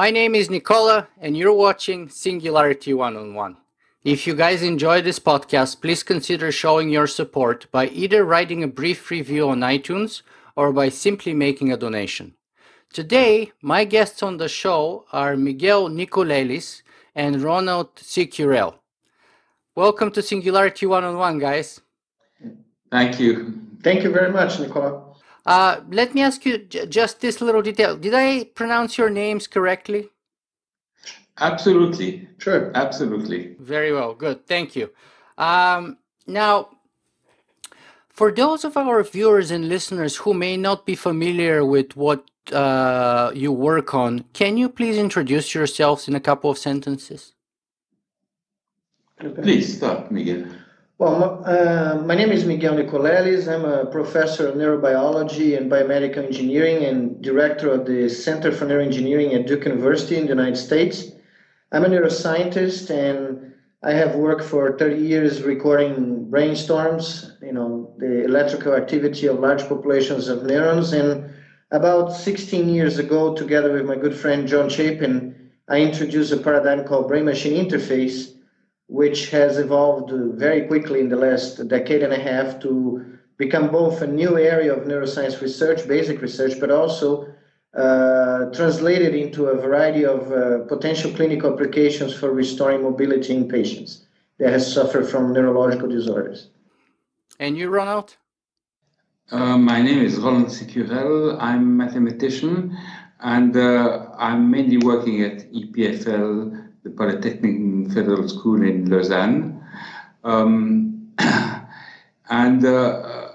My name is Nicola, and you're watching Singularity One on One. If you guys enjoy this podcast, please consider showing your support by either writing a brief review on iTunes or by simply making a donation. Today, my guests on the show are Miguel Nicolelis and Ronald Cicurel. Welcome to Singularity One on One, guys. Thank you. Thank you very much, Nicola. Uh, let me ask you j- just this little detail. Did I pronounce your names correctly? Absolutely. Sure. Absolutely. Very well. Good. Thank you. Um, now, for those of our viewers and listeners who may not be familiar with what uh, you work on, can you please introduce yourselves in a couple of sentences? Please start, Miguel. Well, uh, my name is Miguel Nicolelis. I'm a professor of neurobiology and biomedical engineering and director of the Center for Neuroengineering at Duke University in the United States. I'm a neuroscientist and I have worked for 30 years recording brainstorms, you know, the electrical activity of large populations of neurons. And about 16 years ago, together with my good friend John Chapin, I introduced a paradigm called brain machine interface which has evolved very quickly in the last decade and a half to become both a new area of neuroscience research, basic research, but also uh, translated into a variety of uh, potential clinical applications for restoring mobility in patients that has suffered from neurological disorders. And you, Ronald? Uh, my name is Roland Cicurel. I'm a mathematician and uh, I'm mainly working at EPFL the Polytechnic Federal School in Lausanne. Um, and uh,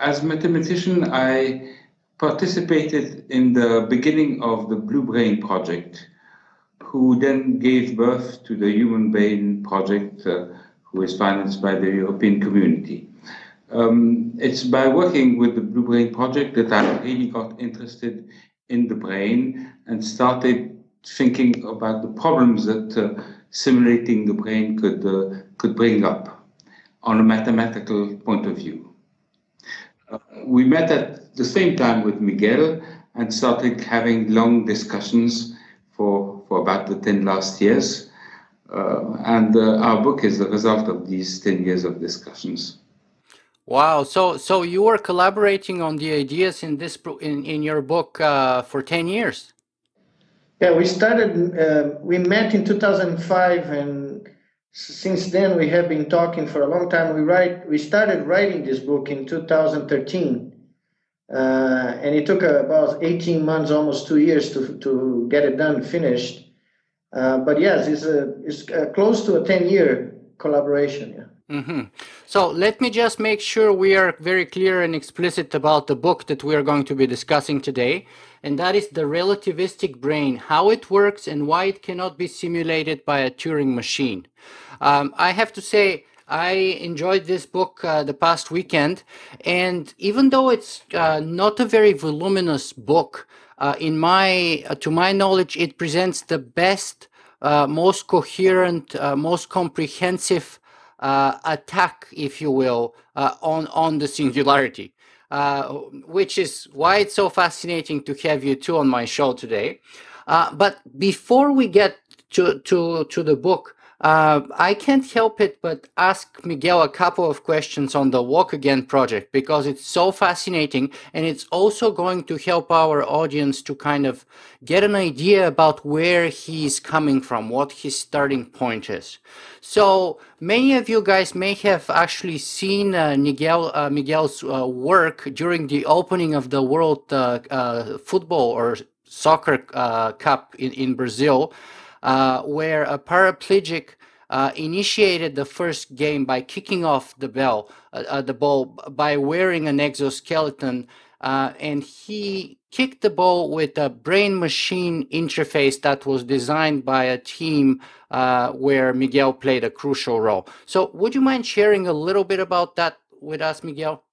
as a mathematician, I participated in the beginning of the Blue Brain Project, who then gave birth to the Human Brain Project, uh, who is financed by the European Community. Um, it's by working with the Blue Brain Project that I really got interested in the brain and started thinking about the problems that uh, simulating the brain could uh, could bring up on a mathematical point of view. Uh, we met at the same time with Miguel and started having long discussions for for about the ten last years, uh, and uh, our book is the result of these ten years of discussions. Wow! So so you were collaborating on the ideas in this in in your book uh, for ten years. Yeah, we started, uh, we met in 2005, and since then we have been talking for a long time. We write, we started writing this book in 2013, uh, and it took about 18 months, almost two years to to get it done, finished. Uh, but yes, it's a it's a close to a 10 year collaboration. Yeah. Mm-hmm. So let me just make sure we are very clear and explicit about the book that we are going to be discussing today, and that is The Relativistic Brain How It Works and Why It Cannot Be Simulated by a Turing Machine. Um, I have to say, I enjoyed this book uh, the past weekend, and even though it's uh, not a very voluminous book, uh, in my uh, to my knowledge, it presents the best, uh, most coherent, uh, most comprehensive attack, if you will, uh, on on the singularity, uh, which is why it's so fascinating to have you two on my show today. Uh, but before we get to to to the book, uh, I can't help it but ask Miguel a couple of questions on the Walk Again project because it's so fascinating and it's also going to help our audience to kind of get an idea about where he's coming from, what his starting point is. So many of you guys may have actually seen uh, Miguel uh, Miguel's uh, work during the opening of the World uh, uh, Football or Soccer Cup in, in Brazil uh, where a paraplegic uh, initiated the first game by kicking off the bell, uh, uh the ball by wearing an exoskeleton, uh, and he kicked the ball with a brain-machine interface that was designed by a team where Miguel played a crucial role. So, would you mind sharing a little bit about that with us, Miguel?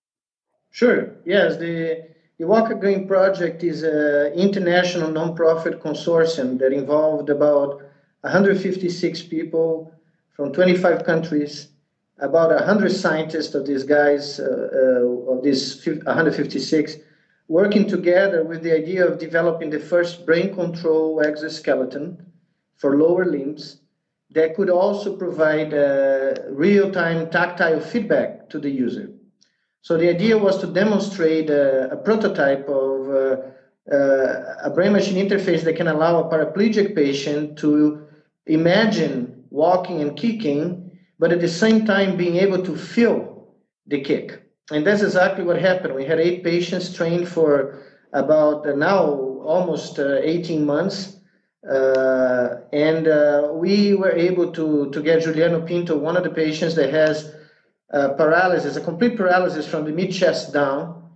Sure. Yes, the the Walk Again project is an international nonprofit consortium that involved about 156 people from 25 countries about 100 scientists of these guys, uh, uh, of these 156, working together with the idea of developing the first brain control exoskeleton for lower limbs that could also provide uh, real-time tactile feedback to the user. So the idea was to demonstrate a, a prototype of uh, uh, a brain-machine interface that can allow a paraplegic patient to imagine walking and kicking, but at the same time being able to feel the kick. And that's exactly what happened. We had eight patients trained for about uh, now almost uh, 18 months. Uh, and uh, we were able to, to get Juliano Pinto, one of the patients that has uh, paralysis, a complete paralysis from the mid chest down,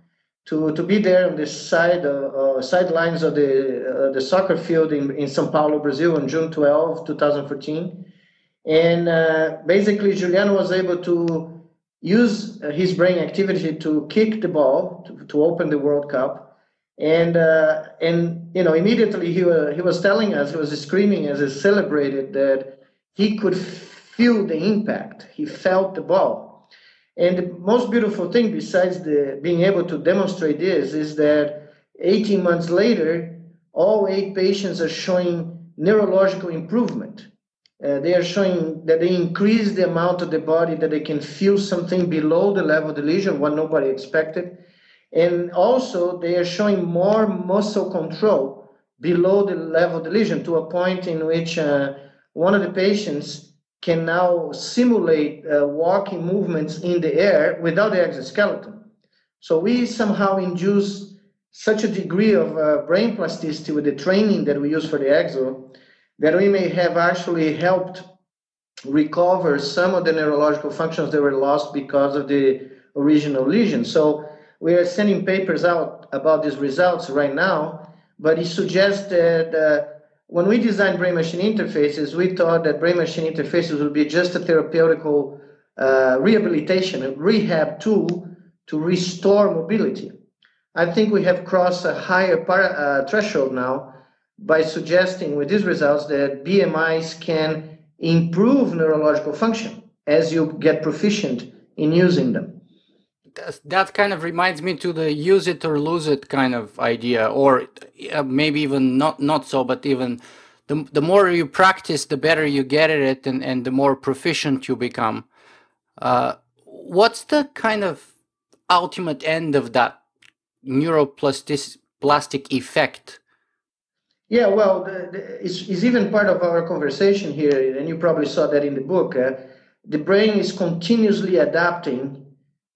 to, to be there on the side uh, sidelines of the the soccer field in, in São Paulo, Brazil, on June 12, 2014. And basically, Juliano was able to use his brain activity to kick the ball to, to open the World Cup. And uh, and you know immediately he he was telling us he was screaming as he celebrated that he could feel the impact. He felt the ball. And the most beautiful thing, besides the being able to demonstrate this, is that 18 months later, all eight patients are showing neurological improvement. Uh, they are showing that they increase the amount of the body that they can feel something below the level of the lesion, what nobody expected. And also, they are showing more muscle control below the level of the lesion to a point in which uh, one of the patients can now simulate uh, walking movements in the air without the exoskeleton. So we somehow induce such a degree of uh, brain plasticity with the training that we use for the exo that we may have actually helped recover some of the neurological functions that were lost because of the original lesion. So we are sending papers out about these results right now, but it suggests that uh, when we designed brain machine interfaces, we thought that brain machine interfaces would be just a therapeutical uh, rehabilitation, a rehab tool to restore mobility. I think we have crossed a higher para, uh, threshold now by suggesting with these results that BMIs can improve neurological function as you get proficient in using them. That kind of reminds me to the use it or lose it kind of idea, or maybe even not not so, but even the the more you practice, the better you get at it, and and the more proficient you become. Uh, what's the kind of ultimate end of that neuroplastic effect yeah, well, the, the, it's, it's, even part of our conversation here, and you probably saw that in the book. Uh, the brain is continuously adapting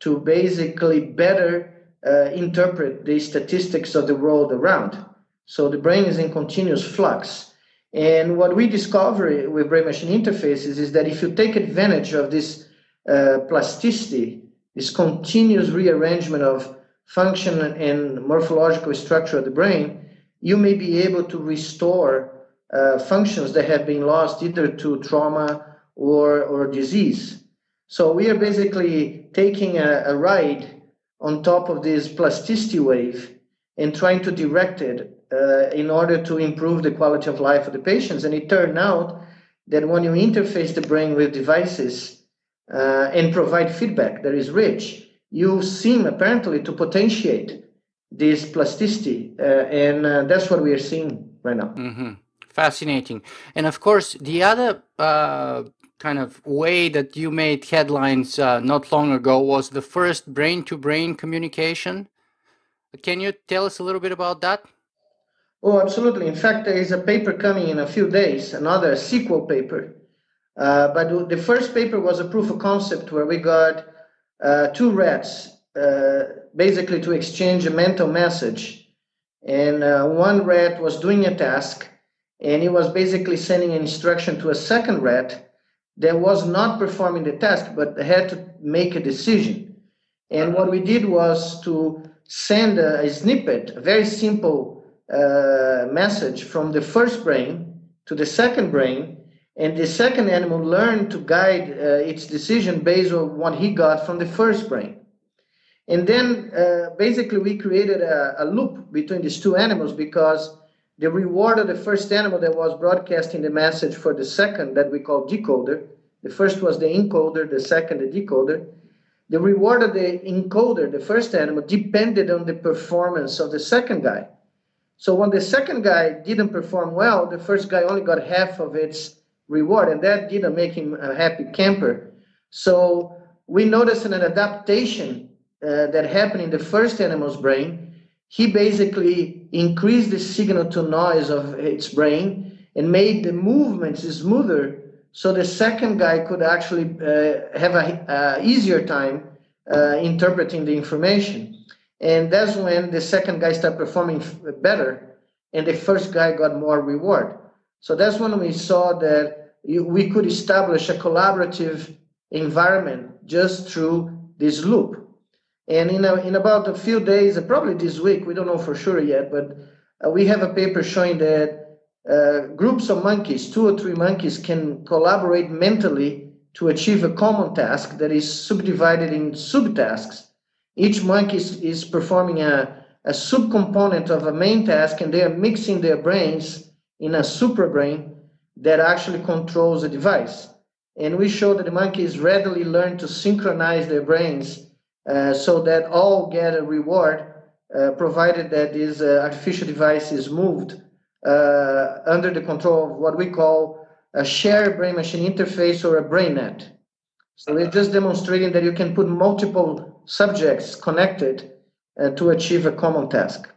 to basically better uh, interpret the statistics of the world around. So the brain is in continuous flux. And what we discover with brain machine interfaces is that if you take advantage of this uh, plasticity, this continuous rearrangement of function and morphological structure of the brain, you may be able to restore uh, functions that have been lost either to trauma or, or disease. So we are basically taking a, a ride on top of this plasticity wave and trying to direct it uh, in order to improve the quality of life of the patients. And it turned out that when you interface the brain with devices uh, and provide feedback that is rich, you seem apparently to potentiate this plasticity, uh, and uh, that's what we are seeing right now. Mm-hmm. Fascinating, and of course, the other uh, kind of way that you made headlines uh, not long ago was the first brain-to-brain communication. Can you tell us a little bit about that? Oh, absolutely. In fact, there is a paper coming in a few days, another sequel paper. Uh, but the first paper was a proof of concept where we got uh, two rats uh, basically to exchange a mental message. And uh, one rat was doing a task, and he was basically sending an instruction to a second rat that was not performing the task but had to make a decision. And what we did was to send a, a snippet, a very simple uh, message from the first brain to the second brain, and the second animal learned to guide uh, its decision based on what he got from the first brain. And then uh, basically we created a, a, loop between these two animals because the reward of the first animal that was broadcasting the message for the second that we call decoder, The first was the encoder, the second, the decoder. The reward of the encoder, the first animal, depended on the performance of the second guy. So when the second guy didn't perform well, the first guy only got half of its reward, and that didn't make him a happy camper. So we noticed an adaptation uh, that happened in the first animal's brain. He basically increased the signal to noise of its brain and made the movements smoother so the second guy could actually uh, have a, a, easier time uh, interpreting the information. And that's when the second guy started performing better and the first guy got more reward. So that's when we saw that we could establish a collaborative environment just through this loop. And in, a, in about a few days, probably this week, we don't know for sure yet, but uh, we have a paper showing that uh, groups of monkeys, two or three monkeys, can collaborate mentally to achieve a common task that is subdivided in subtasks. Each monkey is, is performing a, a subcomponent of a main task, and they are mixing their brains in a super brain that actually controls the device. And we show that the monkeys readily learn to synchronize their brains uh, so that all get a reward, uh, provided that this uh, artificial device is moved uh, under the control of what we call a shared brain machine interface or a brain net. So we're just demonstrating that you can put multiple subjects connected uh, to achieve a common task.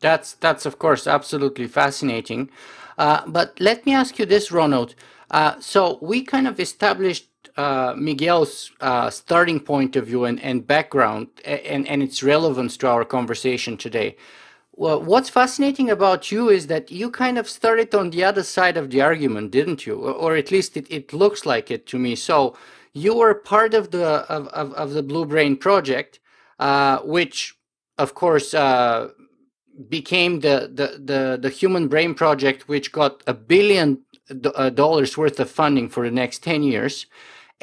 That's that's of course absolutely fascinating. Uh, but let me ask you this, Ronald. Uh, so we kind of established uh, Miguel's uh, starting point of view and, and background and, and its relevance to our conversation today. Well, what's fascinating about you is that you kind of started on the other side of the argument, didn't you? Or at least it, it looks like it to me. So you were part of the of, of, of the Blue Brain project, uh, which of course uh, became the, the, the, the Human Brain Project, which got a billion uh, dollars worth of funding for the next 10 years.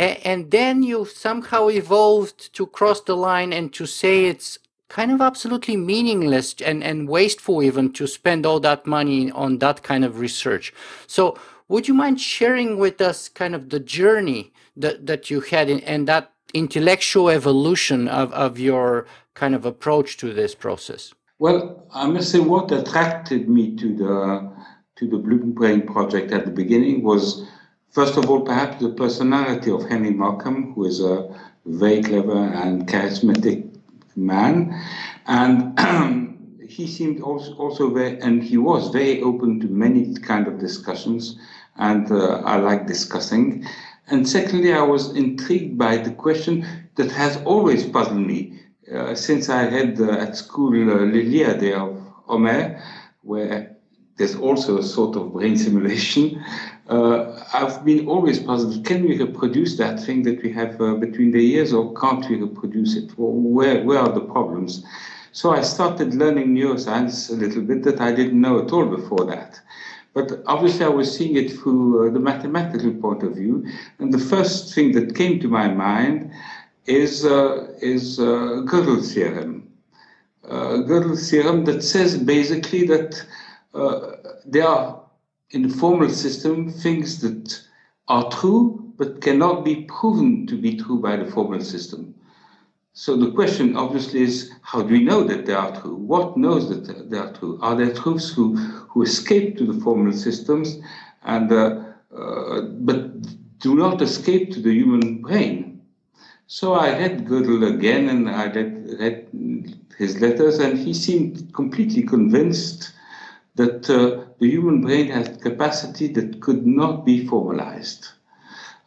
And then you somehow evolved to cross the line and to say it's kind of absolutely meaningless and, and wasteful even to spend all that money on that kind of research. So would you mind sharing with us kind of the journey that, that you had in, and that intellectual evolution of, of your kind of approach to this process? Well, I must say what attracted me to the to the Blue Brain project at the beginning was, first of all, perhaps the personality of Henry Markram, who is a very clever and charismatic man, and he seemed also, also very, and he was very open to many kind of discussions, and uh, I like discussing. And secondly, I was intrigued by the question that has always puzzled me uh, since I had uh, at school uh, l'Iliade of Homer, where there's also a sort of brain simulation. Uh, I've been always puzzled, can we reproduce that thing that we have uh, between the ears or can't we reproduce it? Where, where are the problems? So I started learning neuroscience a little bit that I didn't know at all before that. But obviously I was seeing it through uh, the mathematical point of view. And the first thing that came to my mind is, uh, is uh, Gödel's theorem. Uh, Gödel's theorem that says basically that there are in the formal system things that are true but cannot be proven to be true by the formal system. So the question obviously is how do we know that they are true? What knows that they are true? Are there truths who, who escape to the formal systems and uh, uh, but do not escape to the human brain? So I read Gödel again and I read, read his letters and he seemed completely convinced that uh, the human brain has capacity that could not be formalized.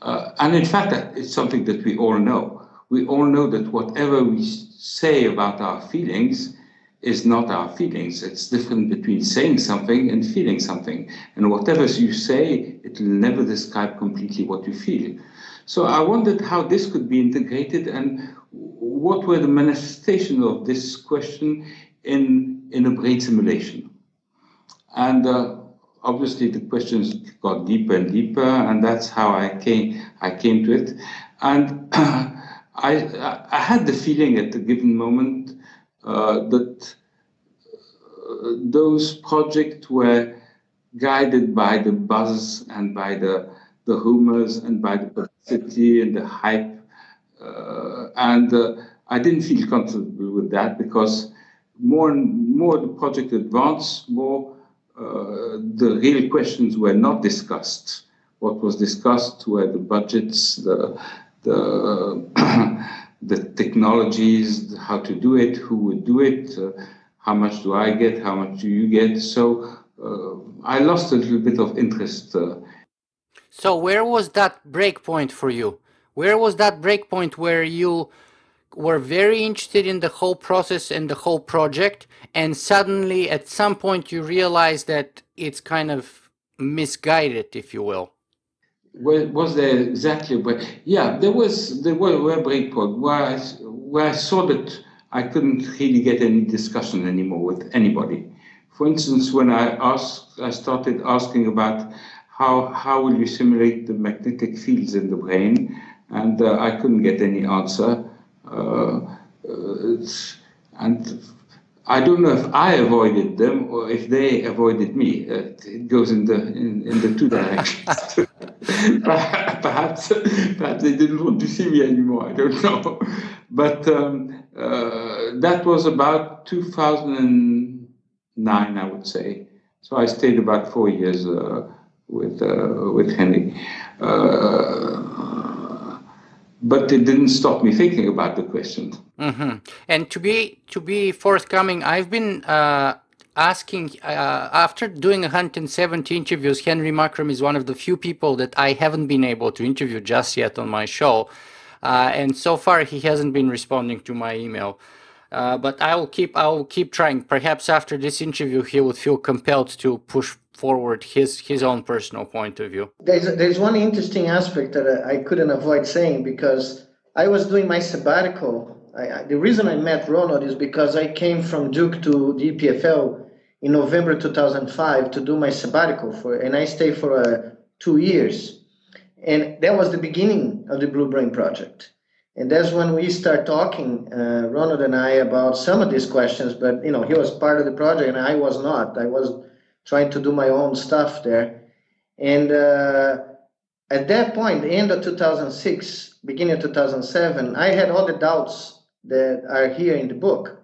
Uh, and in fact, it's something that we all know. We all know that whatever we say about our feelings is not our feelings. It's different between saying something and feeling something. And whatever you say, it will never describe completely what you feel. So I wondered how this could be integrated and what were the manifestations of this question in, in a brain simulation. And uh, obviously the questions got deeper and deeper, and that's how I came I came to it. And I I had the feeling at a given moment uh, that uh, those projects were guided by the buzz and by the the rumors and by the publicity and the hype. Uh, and uh, I didn't feel comfortable with that because more and more the project advanced, more the real questions were not discussed. What was discussed were the budgets, the the the technologies, how to do it, who would do it, uh, how much do I get, how much do you get. So uh, I lost a little bit of interest. Uh. so where was that break point for you? Where was that break point where you were very interested in the whole process and the whole project, and suddenly at some point you realize that it's kind of misguided, if you will? Was there exactly? But yeah, there was there were a break point where I, where I saw that I couldn't really get any discussion anymore with anybody. For instance, when I asked, I started asking about how how will you simulate the magnetic fields in the brain, and uh, I couldn't get any answer. Uh, uh and I don't know if I avoided them or if they avoided me. Uh, it goes in the in, in the two directions. perhaps perhaps they didn't want to see me anymore. I don't know. But um, uh, that was about 2009, I would say. So I stayed about four years uh, with uh, with Henry. But it didn't stop me thinking about the question. Mm-hmm. And to be to be forthcoming, I've been uh, asking uh, after doing 170 interviews. Henry Markram is one of the few people that I haven't been able to interview just yet on my show, uh, and so far he hasn't been responding to my email. Uh, but I will keep I will keep trying. Perhaps after this interview, he would feel compelled to push forward his his own personal point of view. There's there's one interesting aspect that I couldn't avoid saying because I was doing my sabbatical. I, I, the reason I met Ronald is because I came from Duke to the EPFL in November 2005 to do my sabbatical for, and I stayed for uh, two years, and that was the beginning of the Blue Brain project. And that's when we start talking, uh, Ronald and I, about some of these questions. But you know, he was part of the project, and I was not. I was trying to do my own stuff there. And uh, at that point, the end of 2006, beginning of 2007, I had all the doubts that are here in the book.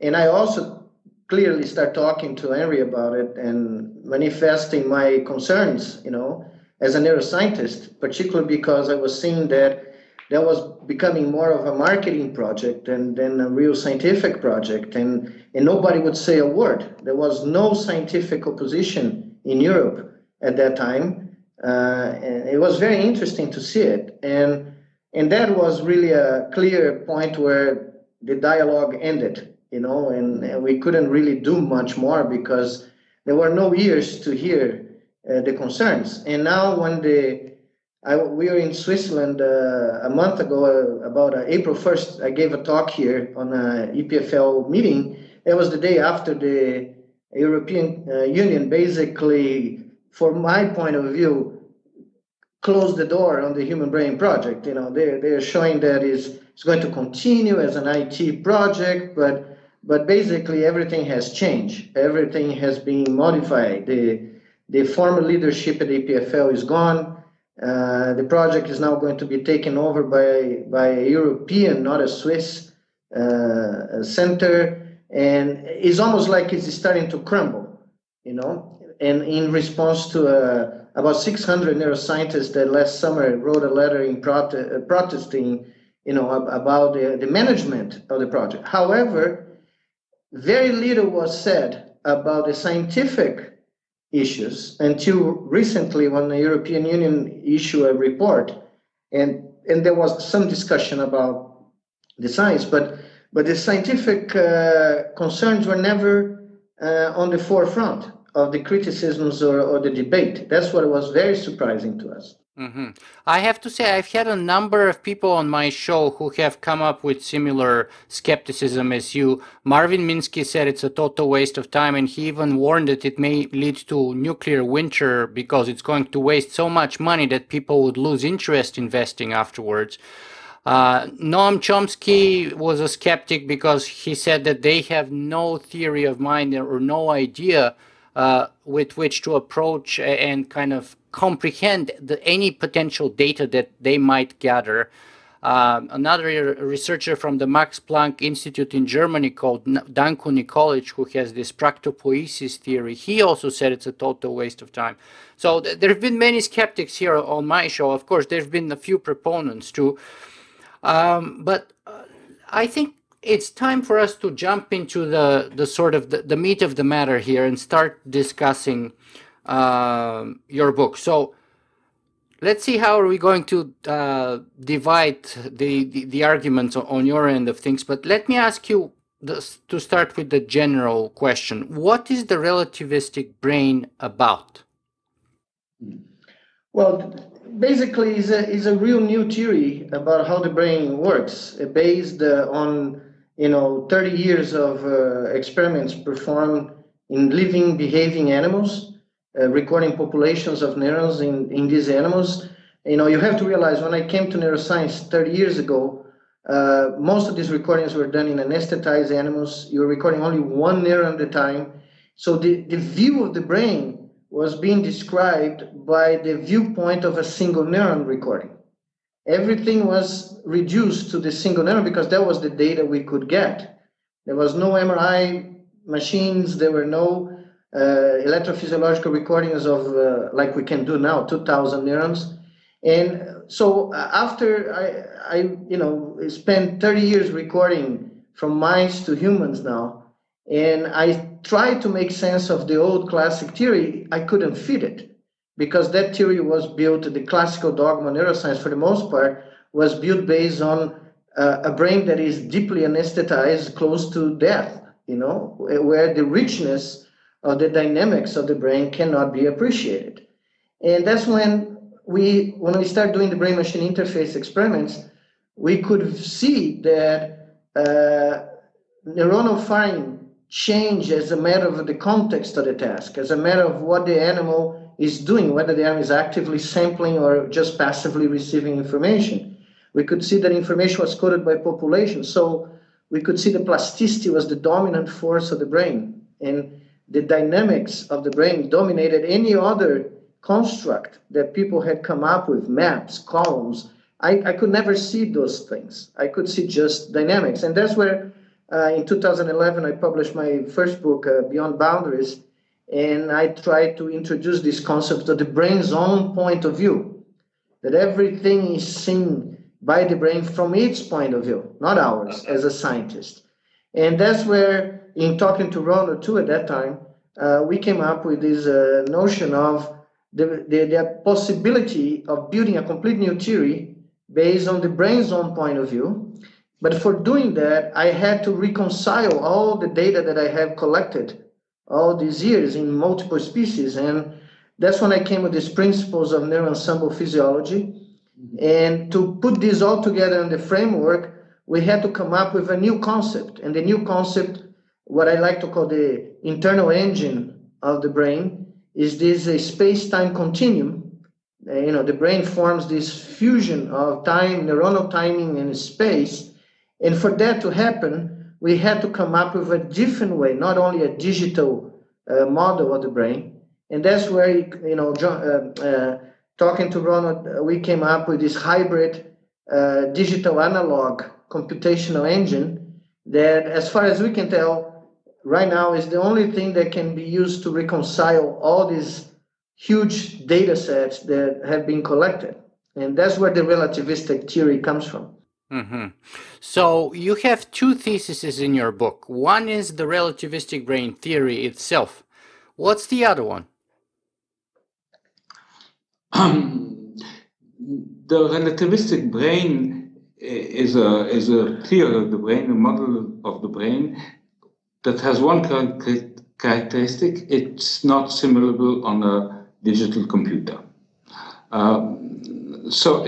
And I also clearly start talking to Henry about it and manifesting my concerns, you know, as a neuroscientist, particularly because I was seeing that that was becoming more of a marketing project than, than a real scientific project. And, and nobody would say a word. There was no scientific opposition in Europe at that time. Uh, and it was very interesting to see it. And, and that was really a clear point where the dialogue ended, you know, and, and we couldn't really do much more because there were no ears to hear uh, the concerns. And now when the I, we were in Switzerland uh, a month ago, uh, about uh, April 1st. I gave a talk here on a EPFL meeting. It was the day after the European uh, Union basically, from my point of view, closed the door on the Human Brain Project. You know, they're, they're showing that it's, it's going to continue as an IT project, but but basically everything has changed. Everything has been modified. The the former leadership at EPFL is gone uh, the project is now going to be taken over by, by a European, not a Swiss uh, center, and it's almost like it's starting to crumble, you know. And in response to uh, about 600 neuroscientists that last summer wrote a letter in prote- uh, protesting, you know, about the, the management of the project. However, very little was said about the scientific issues. Until recently when the European Union issued a report and and there was some discussion about the science but but the scientific uh, concerns were never uh, on the forefront of the criticisms or, or the debate. That's what was very surprising to us Mm-hmm. I have to say, I've had a number of people on my show who have come up with similar skepticism as you. Marvin Minsky said it's a total waste of time, and he even warned that it may lead to nuclear winter because it's going to waste so much money that people would lose interest investing afterwards. Uh, Noam Chomsky was a skeptic because he said that they have no theory of mind or no idea uh, with which to approach and kind of comprehend the, any potential data that they might gather. Uh, another researcher from the Max Planck Institute in Germany called Danko Nikolic, who has this practopoiesis theory, he also said it's a total waste of time. So th- there have been many skeptics here on my show. Of course, there have been a few proponents too. Um, but uh, I think it's time for us to jump into the, the sort of the, the meat of the matter here and start discussing uh, your book. So let's see how are we going to uh, divide the, the, the arguments on your end of things. But let me ask you this, to start with the general question: What is the relativistic brain about? Well, basically, is a is a real new theory about how the brain works, uh, based uh, on you know 30 years of uh, experiments performed in living, behaving animals uh, recording populations of neurons in, in these animals. You know, you have to realize when I came to neuroscience 30 years ago, uh, most of these recordings were done in anesthetized animals. You were recording only one neuron at a time. So the, the view of the brain was being described by the viewpoint of a single neuron recording. Everything was reduced to the single neuron because that was the data we could get. There was no MRI machines, there were no electrophysiological recordings of uh, like we can do now 2000 neurons. And so uh, after I, I you know spent 30 years recording from mice to humans now and i tried to make sense of the old classic theory i couldn't fit it because that theory was built the classical dogma neuroscience for the most part was built based on uh, a brain that is deeply anesthetized close to death you know where the richness of the dynamics of the brain cannot be appreciated. And that's when we, when we start doing the brain machine interface experiments, we could see that uh, neuronal firing change as a matter of the context of the task, as a matter of what the animal is doing, whether the animal is actively sampling or just passively receiving information. We could see that information was coded by population. So we could see the plasticity was the dominant force of the brain. And the dynamics of the brain dominated any other construct that people had come up with maps, columns. I, I could never see those things. I could see just dynamics. And that's where uh, in 2011 I published my first book, uh, Beyond Boundaries, and I tried to introduce this concept of the brain's own point of view, that everything is seen by the brain from its point of view, not ours as a scientist. And that's where in talking to Ronald too at that time, uh, we came up with this uh, notion of the, the, the, possibility of building a complete new theory based on the brain's own point of view. But for doing that, I had to reconcile all the data that I have collected all these years in multiple species. And that's when I came with these principles of neuroensemble physiology. And to put this all together in the framework, we had to come up with a new concept. And the new concept what I like to call the internal engine of the brain is this a space-time continuum. Uh, you know, the brain forms this fusion of time, neuronal timing, and space. And for that to happen, we had to come up with a different way, not only a digital uh, model of the brain. And that's where, you know, uh, uh talking to Ronald, uh, we came up with this hybrid digital analog computational engine that, as far as we can tell, right now is the only thing that can be used to reconcile all these huge data sets that have been collected. And that's where the relativistic theory comes from. Mm-hmm. So you have two theses in your book. One is the relativistic brain theory itself. What's the other one? Um, the relativistic brain is a is a theory of the brain, a model of the brain that has one characteristic it's not simulable on a digital computer. Um, so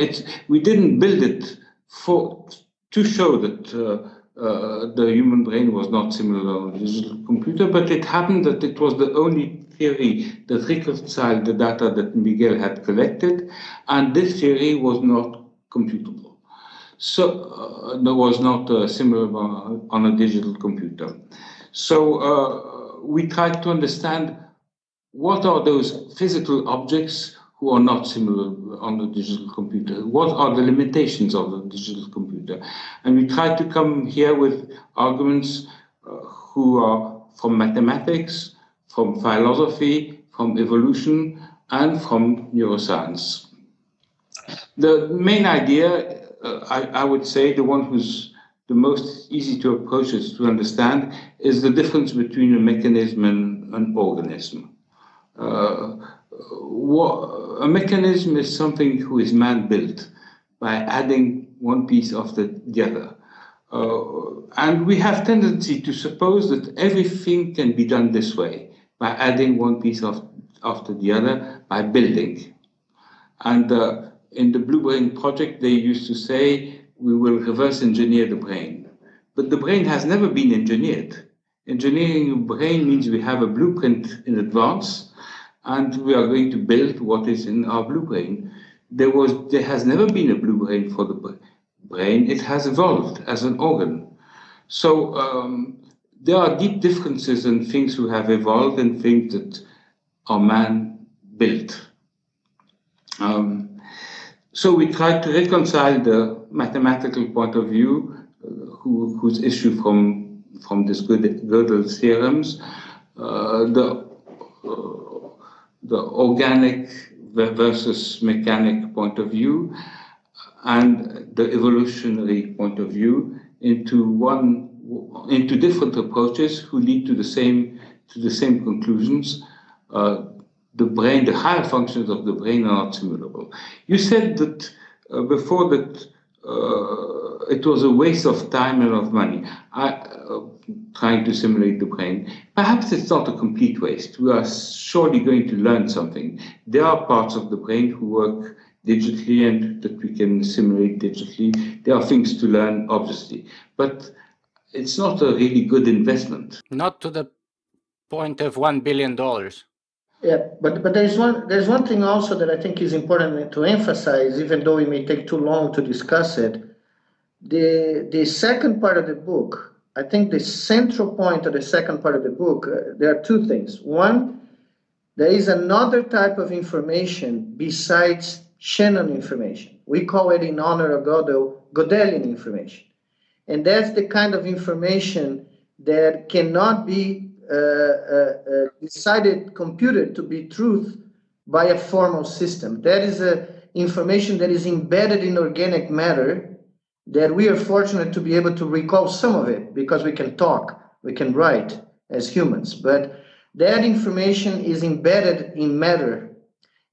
we didn't build it for to show that uh, uh, the human brain was not simulable on a digital computer, but it happened that it was the only theory that reconciled the data that Miguel had collected, and this theory was not computable. So uh, there was not uh, simulable on a digital computer. So uh, we tried to understand what are those physical objects who are not simulable on the digital computer? What are the limitations of the digital computer? And we try to come here with arguments uh, who are from mathematics, from philosophy, from evolution, and from neuroscience. The main idea, uh, I, I, would say, the one who's the most easy to approach is to understand, is the difference between a mechanism and an organism. Uh, what, a mechanism is something who is man-built by adding one piece after the other. Uh, and we have tendency to suppose that everything can be done this way, by adding one piece of, after the other, by building. And uh, in the Blue Brain project, they used to say, we will reverse engineer the brain. But the brain has never been engineered. Engineering a brain means we have a blueprint in advance, and we are going to build what is in our blue brain. There was, there has never been a blue brain for the brain. It has evolved as an organ. So um, there are deep differences in things who have evolved and things that are man built. Um, so we tried to reconcile the mathematical point of view, uh, who, whose issue from from this Gödel theorems, uh, the uh, the organic versus mechanic point of view, and the evolutionary point of view into one into different approaches who lead to the same to the same conclusions. Uh, the brain, the higher functions of the brain are not simulable. You said that uh, before that uh, it was a waste of time and of money. I, uh, trying to simulate the brain. Perhaps it's not a complete waste. We are surely going to learn something. There are parts of the brain who work digitally and that we can simulate digitally. There are things to learn, obviously, but it's not a really good investment. Not to the point of one billion dollars. Yeah, but but there's one there's one thing also that I think is important to emphasize, even though it may take too long to discuss it. The the second part of the book, I think the central point of the second part of the book, uh, there are two things. One, there is another type of information besides Shannon information. We call it in honor of Gödel, Gödelian information. And that's the kind of information that cannot be Uh, uh, uh, decided, computed to be truth by a formal system. That is a information that is embedded in organic matter that we are fortunate to be able to recall some of it because we can talk, we can write as humans. But that information is embedded in matter.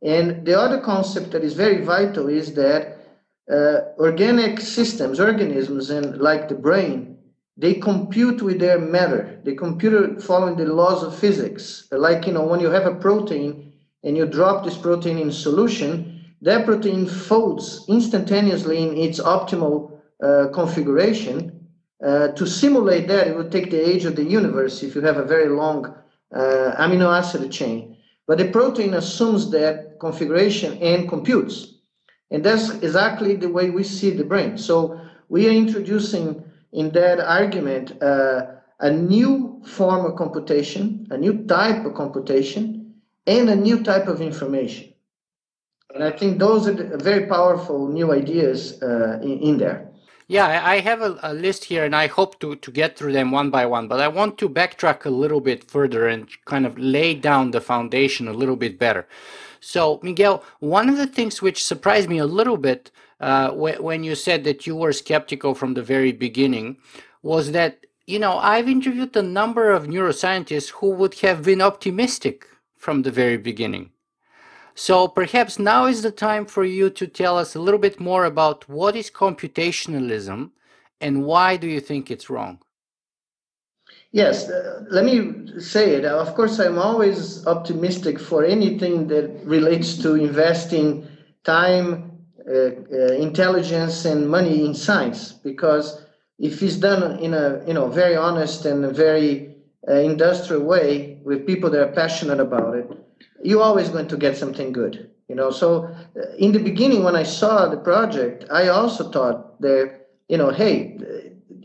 And the other concept that is very vital is that uh, organic systems, organisms, and like the brain, they compute with their matter. They compute following the laws of physics. Like, you know, when you have a protein and you drop this protein in solution, that protein folds instantaneously in its optimal uh, configuration. Uh, to simulate that, it would take the age of the universe if you have a very long uh, amino acid chain. But the protein assumes that configuration and computes. And that's exactly the way we see the brain. So we are introducing in that argument uh, a new form of computation, a new type of computation, and a new type of information. And I think those are very powerful new ideas uh, in, in, there. Yeah, I have a, a, list here and I hope to, to get through them one by one, but I want to backtrack a little bit further and kind of lay down the foundation a little bit better. So, Miguel, one of the things which surprised me a little bit uh, when you said that you were skeptical from the very beginning was that you know I've interviewed a number of neuroscientists who would have been optimistic from the very beginning. So perhaps now is the time for you to tell us a little bit more about what is computationalism and why do you think it's wrong? Yes, uh, let me say it. Of course, I'm always optimistic for anything that relates to investing time intelligence and money in science because if it's done in a you know very honest and very uh, industrial way with people that are passionate about it you're always going to get something good you know? So uh, in the beginning when i saw the project i also thought that you know hey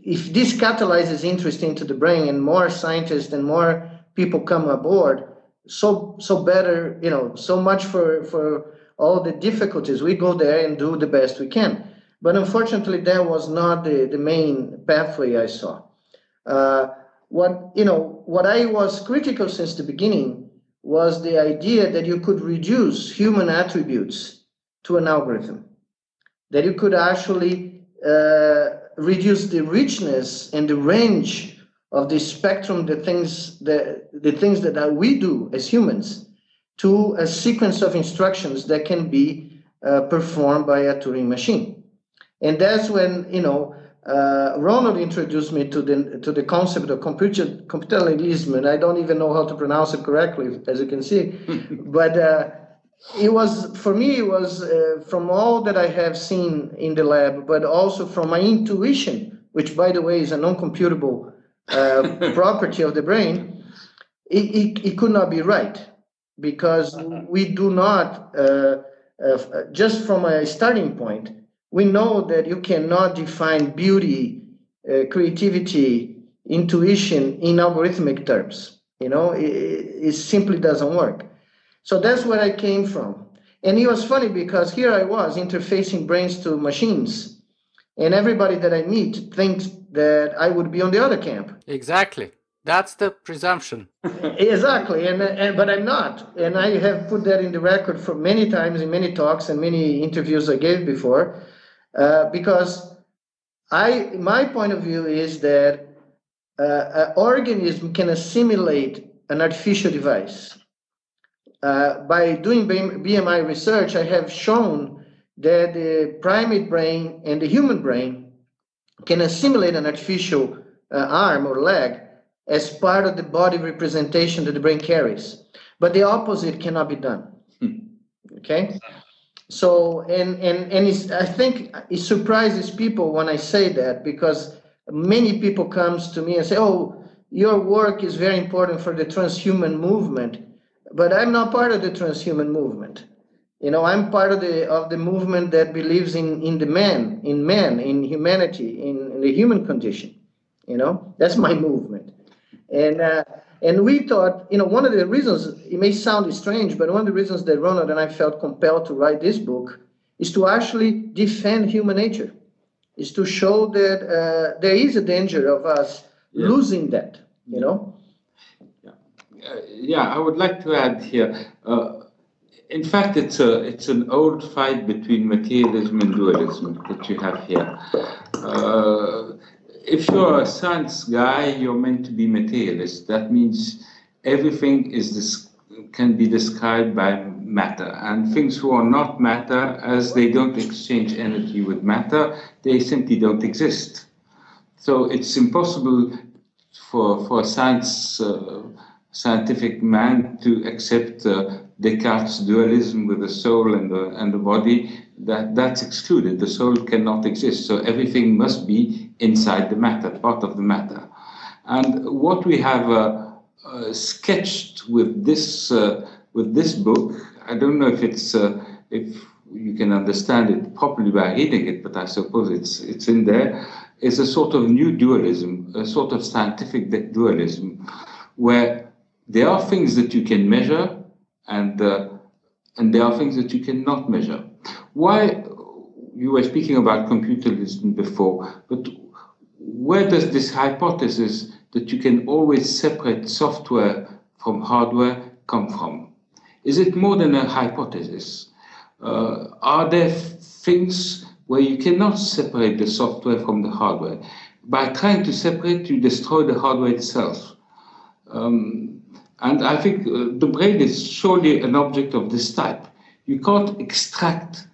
if this catalyzes interest into the brain and more scientists and more people come aboard so so better you know so much for for all the difficulties. We go there and do the best we can. But unfortunately, that was not the, the main pathway I saw. Uh, what you know, what I was critical since the beginning was the idea that you could reduce human attributes to an algorithm, that you could actually uh, reduce the richness and the range of the spectrum, the things that the things that we do as humans, to a sequence of instructions that can be uh, performed by a Turing machine. And that's when you know uh, Ronald introduced me to the to the concept of computer computationalism, and I don't even know how to pronounce it correctly, as you can see. but uh, it was for me. It was uh, from all that I have seen in the lab, but also from my intuition, which, by the way, is a non-computable uh, property of the brain. It, it, it, could not be right because we do not uh, uh, just from a starting point we know that you cannot define beauty, uh, creativity, intuition in algorithmic terms. You know, it, it, simply doesn't work. So that's where I came from. And it was funny because here I was interfacing brains to machines, and everybody that I meet thinks that I would be on the other camp. Exactly. That's the presumption. exactly, and, and but I'm not, and I have put that in the record for many times in many talks and many interviews I gave before. Uh, because I, my point of view is that uh, an organism can assimilate an artificial device. Uh, by doing BMI research, I have shown that the primate brain and the human brain can assimilate an artificial uh, arm or leg as part of the body representation that the brain carries. But the opposite cannot be done. Hmm. Okay? So, and, and, and I think it surprises people when I say that because many people comes to me and say, oh, your work is very important for the transhuman movement, but I'm not part of the transhuman movement. You know, I'm part of the of the movement that believes in in the man, in man, in humanity, in, in the human condition. You know, that's my movement, and uh, and we thought, you know, one of the reasons, it may sound strange, but one of the reasons that Ronald and I felt compelled to write this book is to actually defend human nature, is to show that uh, there is a danger of us yeah. losing that, you know? Yeah. Uh, yeah, I would like to add here. Uh, in fact, it's a it's an old fight between materialism and dualism that you have here. If you're a science guy, you're meant to be materialist. That means everything is this can be described by matter, and things who are not matter, as they don't exchange energy with matter, they simply don't exist. So it's impossible for for a science uh, scientific man to accept uh, Descartes' dualism with the soul and the and the body. That that's excluded. The soul cannot exist. So everything must be inside the matter, part of the matter. And what we have uh, uh, sketched with this uh, with this book, I don't know if it's uh, if you can understand it properly by reading it, but I suppose it's it's in there. Is a sort of new dualism, a sort of scientific dualism, where there are things that you can measure, and uh, and there are things that you cannot measure. Why you were speaking about computationalism before, but where does this hypothesis that you can always separate software from hardware come from? Is it more than a hypothesis? Uh, are there things where you cannot separate the software from the hardware? By trying to separate, you destroy the hardware itself. Um, and I think uh, the brain is surely an object of this type. You can't extract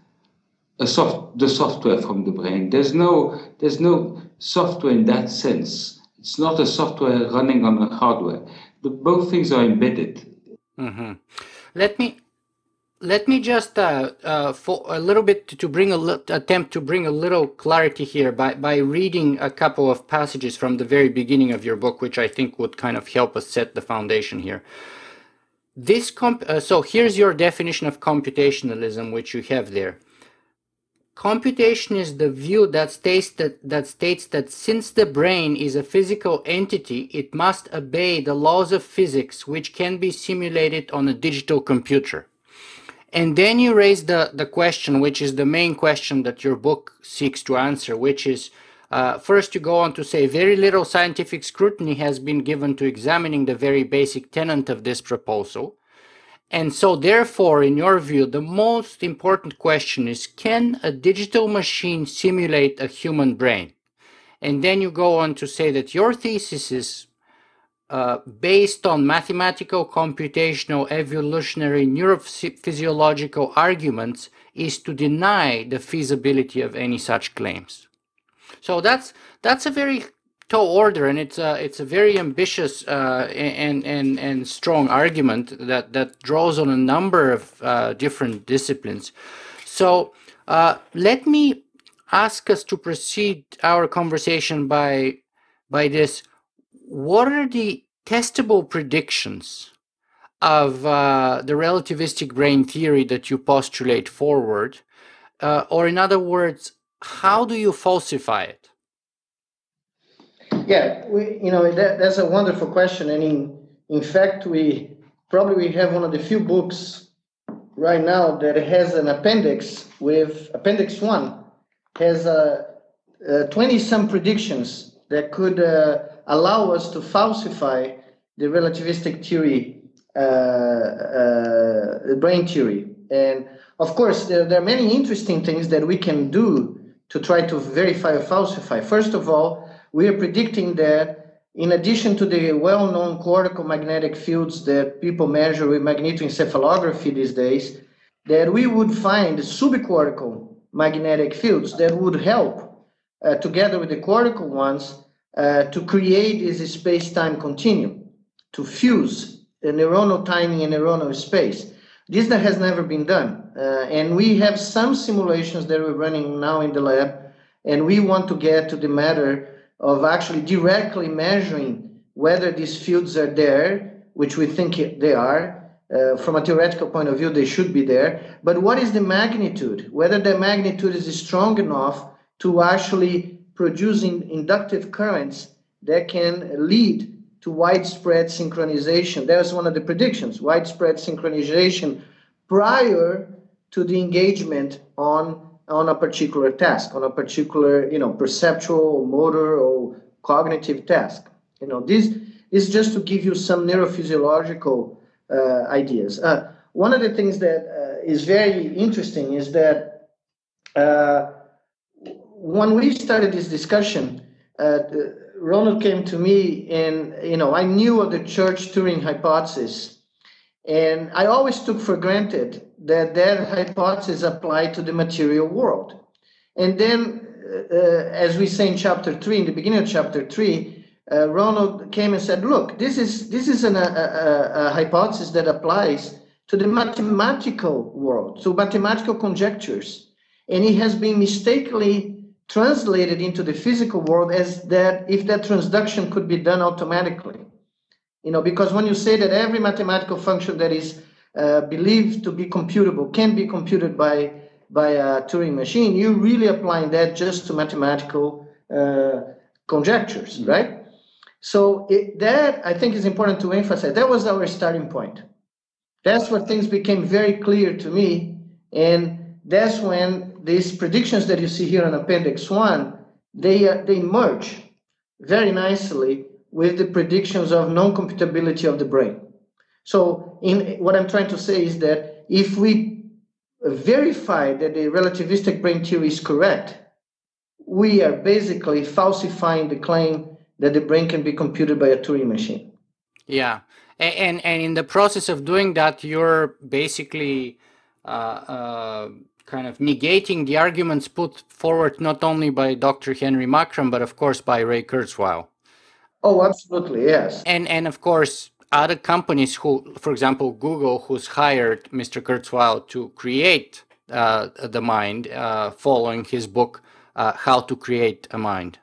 soft, the software from the brain. There's no, there's no software in that sense. It's not a software running on a hardware. The, both things are embedded. Mm-hmm. Let me let me just uh, uh, for a little bit to bring a li- attempt to bring a little clarity here by by reading a couple of passages from the very beginning of your book, which I think would kind of help us set the foundation here. This comp- uh, so here's your definition of computationalism, which you have there. Computation is the view that states that, that states that since the brain is a physical entity, it must obey the laws of physics which can be simulated on a digital computer. And then you raise the, the question, which is the main question that your book seeks to answer, which is uh, first you go on to say very little scientific scrutiny has been given to examining the very basic tenet of this proposal. And so, therefore, in your view, the most important question is can a digital machine simulate a human brain? And then you go on to say that your thesis is uh, based on mathematical, computational, evolutionary, neurophysiological arguments, is to deny the feasibility of any such claims. So that's that's a very tall order, and it's a it's a very ambitious uh, and and and strong argument that that draws on a number of uh, different disciplines. So uh, let me ask us to proceed our conversation by by this. What are the testable predictions of uh, the relativistic brain theory that you postulate forward? Uh, or, in other words, how do you falsify it? Yeah, we, you know, that, that's a wonderful question. And in, in fact, we probably we have one of the few books right now that has an appendix with appendix one has a, 20 some predictions that could uh, allow us to falsify the relativistic theory, uh, uh, brain theory. And of course, there, there are many interesting things that we can do to try to verify or falsify. First of all, we are predicting that in addition to the well-known cortical magnetic fields that people measure with magnetoencephalography these days, that we would find subcortical magnetic fields that would help, uh, together with the cortical ones, uh, to create this space-time continuum, to fuse the neuronal timing and neuronal space. This has never been done. Uh, and we have some simulations that we're running now in the lab, and we want to get to the matter of actually directly measuring whether these fields are there, which we think they are. Uh, from a theoretical point of view, they should be there. But what is the magnitude? Whether the magnitude is strong enough to actually producing inductive currents that can lead to widespread synchronization. That was one of the predictions widespread synchronization prior to the engagement on on a particular task, on a particular, you know, perceptual, motor, or cognitive task. You know, this is just to give you some neurophysiological uh, ideas. Uh, one of the things that uh, is very interesting is that uh, when we started this discussion, uh, Ronald came to me, and you know, I knew of the Church Turing hypothesis, and I always took for granted that that hypothesis applied to the material world. And then, uh, uh, as we say in chapter three, in the beginning of chapter three, uh, Ronald came and said, "Look, this is this is an, a, a, a hypothesis that applies to the mathematical world, so mathematical conjectures, and it has been mistakenly translated into the physical world as that if that transduction could be done automatically." You know, because when you say that every mathematical function that is uh, believed to be computable can be computed by by a Turing machine, you're really applying that just to mathematical uh, conjectures, mm-hmm. right? So it, that I think is important to emphasize. That was our starting point. That's where things became very clear to me, and that's when these predictions that you see here in Appendix One they uh, they merge very nicely with the predictions of non-computability of the brain. So, in what I'm trying to say is that if we verify that the relativistic brain theory is correct, we are basically falsifying the claim that the brain can be computed by a Turing machine. Yeah, and and in the process of doing that, you're basically uh, uh, kind of negating the arguments put forward not only by Dr. Henry Markram, but of course by Ray Kurzweil. Oh, absolutely, yes. And and of course, other companies who, for example, Google, who's hired Mr. Kurzweil to create uh, the mind, uh, following his book, uh, How to Create a Mind?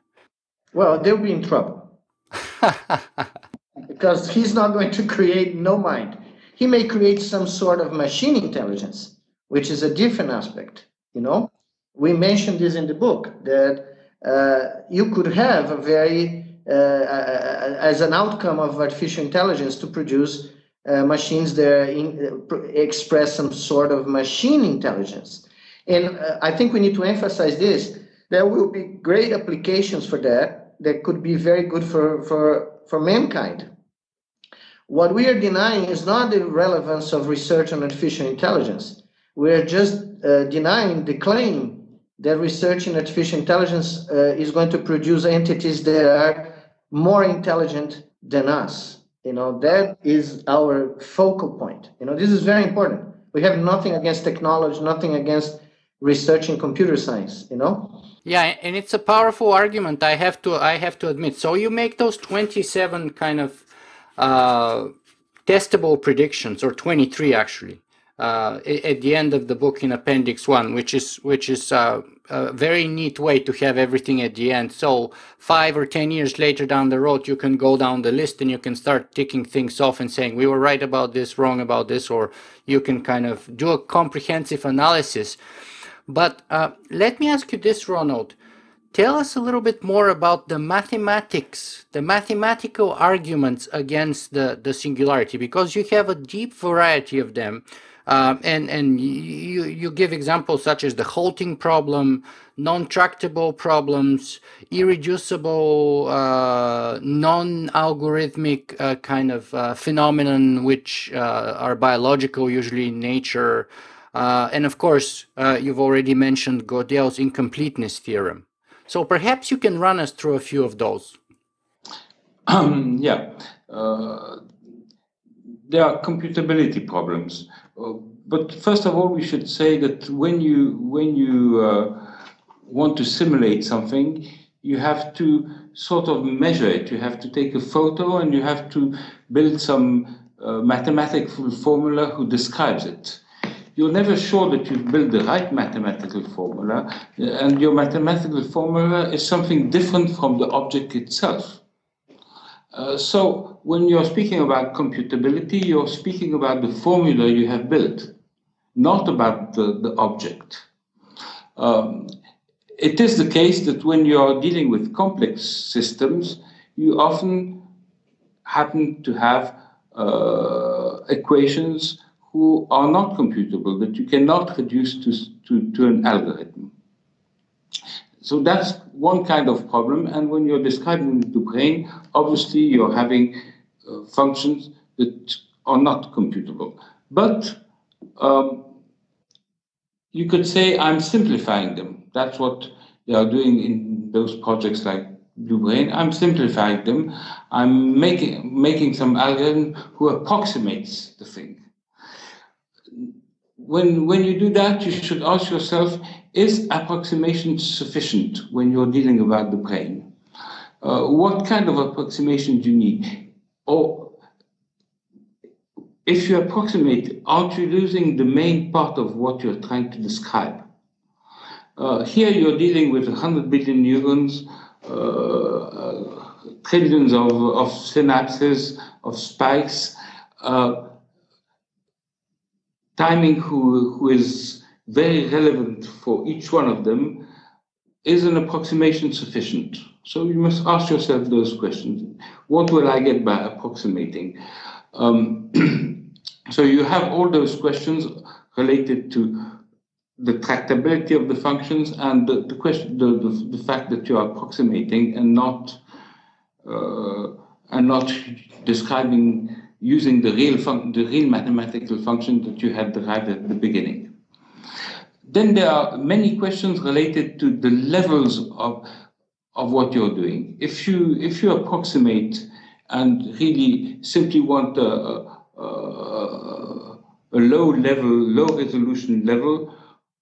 Well, they'll be in trouble. because he's not going to create no mind. He may create some sort of machine intelligence, which is a different aspect. You know, we mentioned this in the book that uh, you could have a very as an outcome of artificial intelligence to produce uh, machines that in, uh, express some sort of machine intelligence. And uh, I think we need to emphasize this. There will be great applications for that that could be very good for, for, for mankind. What we are denying is not the relevance of research on artificial intelligence. We're just uh, denying the claim that research in artificial intelligence uh, is going to produce entities that are more intelligent than us. You know, that is our focal point. You know, this is very important. We have nothing against technology, nothing against research in computer science, you know? Yeah, and it's a powerful argument. I have to I have to admit. So you make those 27 kind of uh, testable predictions, or 23 actually, uh, at the end of the book in Appendix One, which is which is uh, a very neat way to have everything at the end. So five or ten years later down the road, you can go down the list and you can start ticking things off and saying we were right about this, wrong about this, or you can kind of do a comprehensive analysis. But uh, let me ask you this, Ronald. Tell us a little bit more about the mathematics, the mathematical arguments against the, the singularity, because you have a deep variety of them. Um, and and you, you give examples such as the halting problem, non-tractable problems, irreducible, uh, non-algorithmic uh, kind of uh, phenomenon which uh, are biological usually in nature. Uh, and of course, uh, you've already mentioned Gödel's incompleteness theorem. So perhaps you can run us through a few of those. Um, yeah. there are computability problems but first of all, we should say that when you when you uh, want to simulate something, you have to sort of measure it. You have to take a photo and you have to build some uh, mathematical formula who describes it. You're never sure that you've built the right mathematical formula, and your mathematical formula is something different from the object itself. Uh, so when you're speaking about computability, you're speaking about the formula you have built, not about the, the object. Um, it is the case that when you're dealing with complex systems, you often happen to have uh, equations who are not computable, that you cannot reduce to, to, to an algorithm. So that's one kind of problem. And when you're describing the brain, obviously you're having uh, functions that are not computable. But um, you could say I'm simplifying them. That's what they are doing in those projects like Blue Brain. I'm simplifying them. I'm making making some algorithm who approximates the thing. When when you do that, you should ask yourself: is approximation sufficient when you're dealing about the brain? Uh, what kind of approximation do you need? Or if you approximate, aren't you losing the main part of what you're trying to describe? Uh, here you're dealing with 100 billion neurons, uh, uh, trillions of, of synapses, of spikes, uh, timing who, who is very relevant for each one of them, is an approximation sufficient? So you must ask yourself those questions. What will I get by approximating? Um, so you have all those questions related to the tractability of the functions and the, the question, the, the, the, fact that you are approximating and not uh, and not describing using the real the real mathematical function that you had derived at the beginning. Then there are many questions related to the levels of, of what you're doing. If you, if you approximate and really simply want a, a, a low level, low resolution level,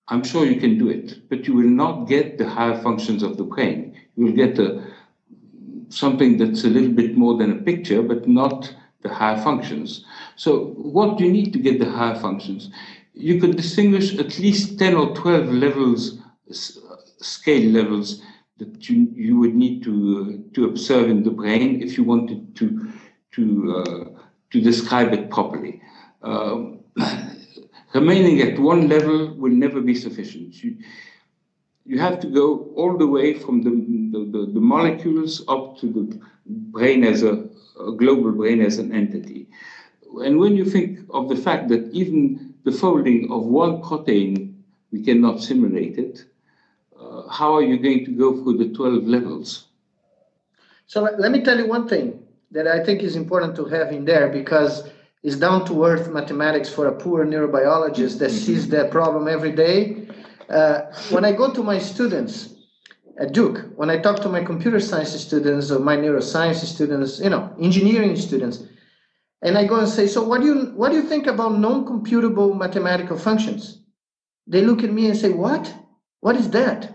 I'm sure you can do it, but you will not get the higher functions of the brain. You will get a, something that's a little bit more than a picture, but not the higher functions. So what do you need to get the higher functions? You could distinguish at least 10 or 12 levels, scale levels that you, you would need to, to observe in the brain if you wanted to, to, uh, to describe it properly. Um, remaining at one level will never be sufficient. You, you have to go all the way from the, the, the, the molecules up to the brain as a, a global brain as an entity and when you think of the fact that even the folding of one protein, we cannot simulate it, uh, how are you going to go through the 12 levels? So let me tell you one thing that I think is important to have in there because it's down to earth mathematics for a poor neurobiologist that sees that problem every day. Uh, when I go to my students at Duke, when I talk to my computer science students or my neuroscience students, you know, engineering students, and I go and say, so what do you what do you think about non-computable mathematical functions? They look at me and say, what? What is that?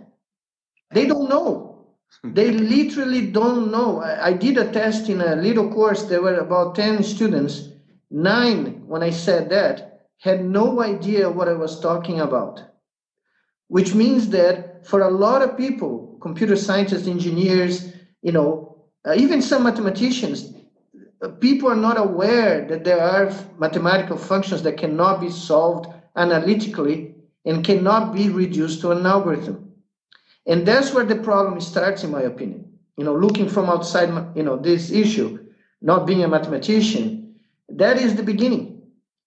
They don't know. they literally don't know. I, I did a test in a little course. There were about 10 students. Nine, when I said that, had no idea what I was talking about. Which means that for a lot of people, computer scientists, engineers, you know, uh, even some mathematicians, people are not aware that there are mathematical functions that cannot be solved analytically and cannot be reduced to an algorithm. And that's where the problem starts, in my opinion. You know, looking from outside, you know, this issue, not being a mathematician, that is the beginning,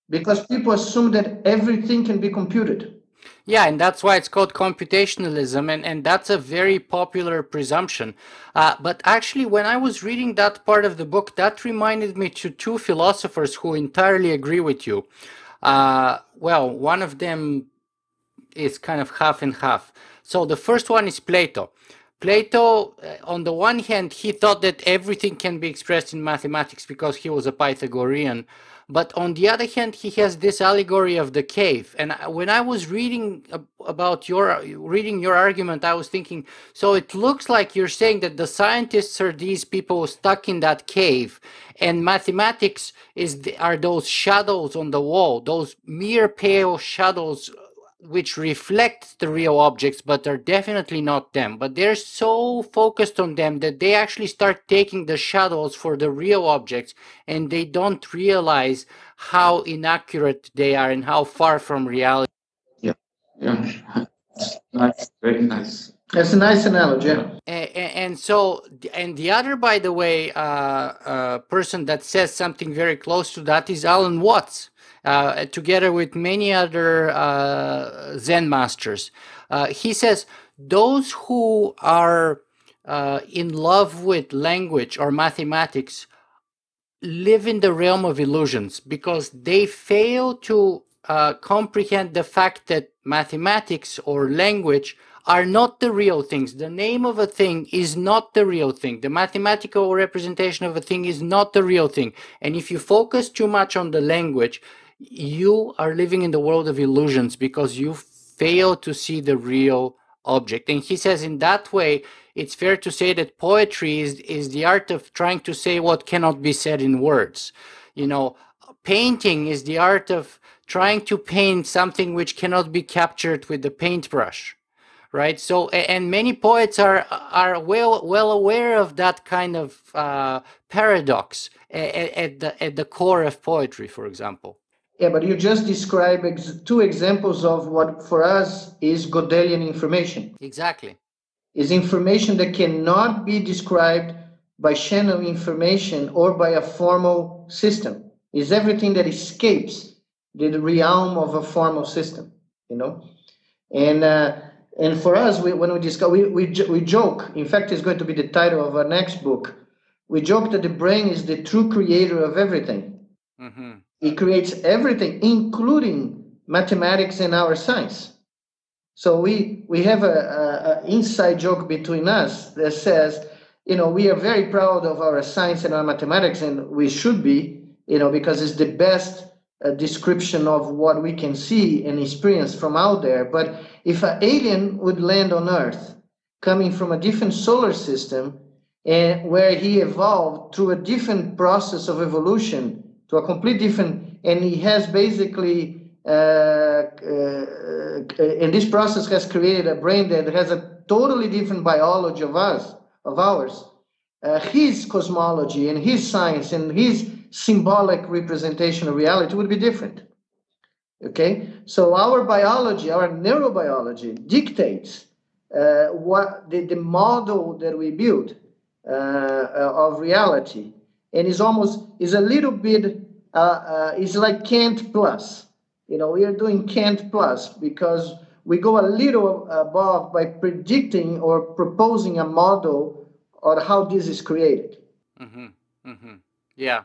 because people assume that everything can be computed. Yeah, and that's why it's called computationalism, and, and that's a very popular presumption. Uh, but actually, when I was reading that part of the book, that reminded me to two philosophers who entirely agree with you. Uh, well, one of them is kind of half and half. So the first one is Plato. Plato, uh, on the one hand, he thought that everything can be expressed in mathematics because he was a Pythagorean. But on the other hand, he has this allegory of the cave. And when I was reading about your reading your argument, I was thinking, so it looks like you're saying that the scientists are these people stuck in that cave, and mathematics is the, are those shadows on the wall, those mere pale shadows which reflect the real objects but are definitely not them. But they're so focused on them that they actually start taking the shadows for the real objects and they don't realize how inaccurate they are and how far from reality. Yeah. Yeah. Nice. Very nice. That's a nice analogy. Yeah. And, and, so, and the other, by the way, uh, uh, person that says something very close to that is Alan Watts uh, together with many other uh, Zen masters. Uh, he says those who are uh, in love with language or mathematics live in the realm of illusions because they fail to uh, comprehend the fact that mathematics or language are not the real things. The name of a thing is not the real thing. The mathematical representation of a thing is not the real thing. And if you focus too much on the language, you are living in the world of illusions because you fail to see the real object. And he says, in that way, it's fair to say that poetry is, is the art of trying to say what cannot be said in words. You know, painting is the art of trying to paint something which cannot be captured with the paintbrush right so and many poets are are well well aware of that kind of uh, paradox at, at the at the core of poetry for example yeah, but you just described ex- two examples of what for us is Gödelian information. Exactly. Is information that cannot be described by Shannon information or by a formal system. Is everything that escapes the realm of a formal system, you know? And uh, and for us, we, when we discuss, we, we, we joke. In fact, it's going to be the title of our next book. We joke that the brain is the true creator of everything. Mm-hmm. It creates everything, including mathematics and our science. So we we have a, a, inside joke between us that says, you know, we are very proud of our science and our mathematics, and we should be, you know, because it's the best uh, description of what we can see and experience from out there. But if an alien would land on Earth, coming from a different solar system, and where he evolved through a different process of evolution to a complete different, and he has basically, uh, uh, and this process has created a brain that has a totally different biology of us, of ours. Uh, his cosmology and his science and his symbolic representation of reality would be different. Okay, so our biology, our neurobiology dictates uh, what the, the model that we build uh, of reality and is almost is a little bit uh, uh, is like Kant plus. You know, we are doing Kant plus because we go a little above by predicting or proposing a model on how this is created. Mm-hmm. Mm-hmm. Yeah.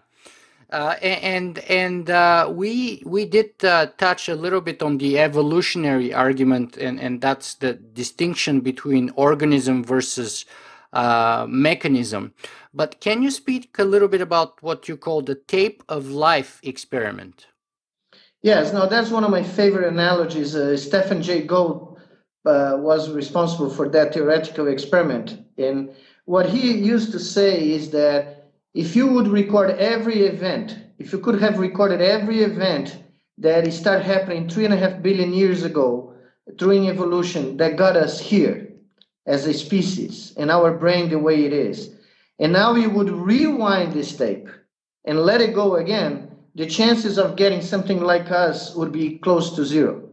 Uh, and and uh, we we did uh, touch a little bit on the evolutionary argument, and, and that's the distinction between organism versus uh, mechanism. But can you speak a little bit about what you call the tape of life experiment? Yes, now that's one of my favorite analogies. Uh, Stephen Jay Gould uh, was responsible for that theoretical experiment, and what he used to say is that if you would record every event, if you could have recorded every event that started happening three and a half billion years ago during evolution that got us here as a species and our brain the way it is, and now you would rewind this tape and let it go again, the chances of getting something like us would be close to zero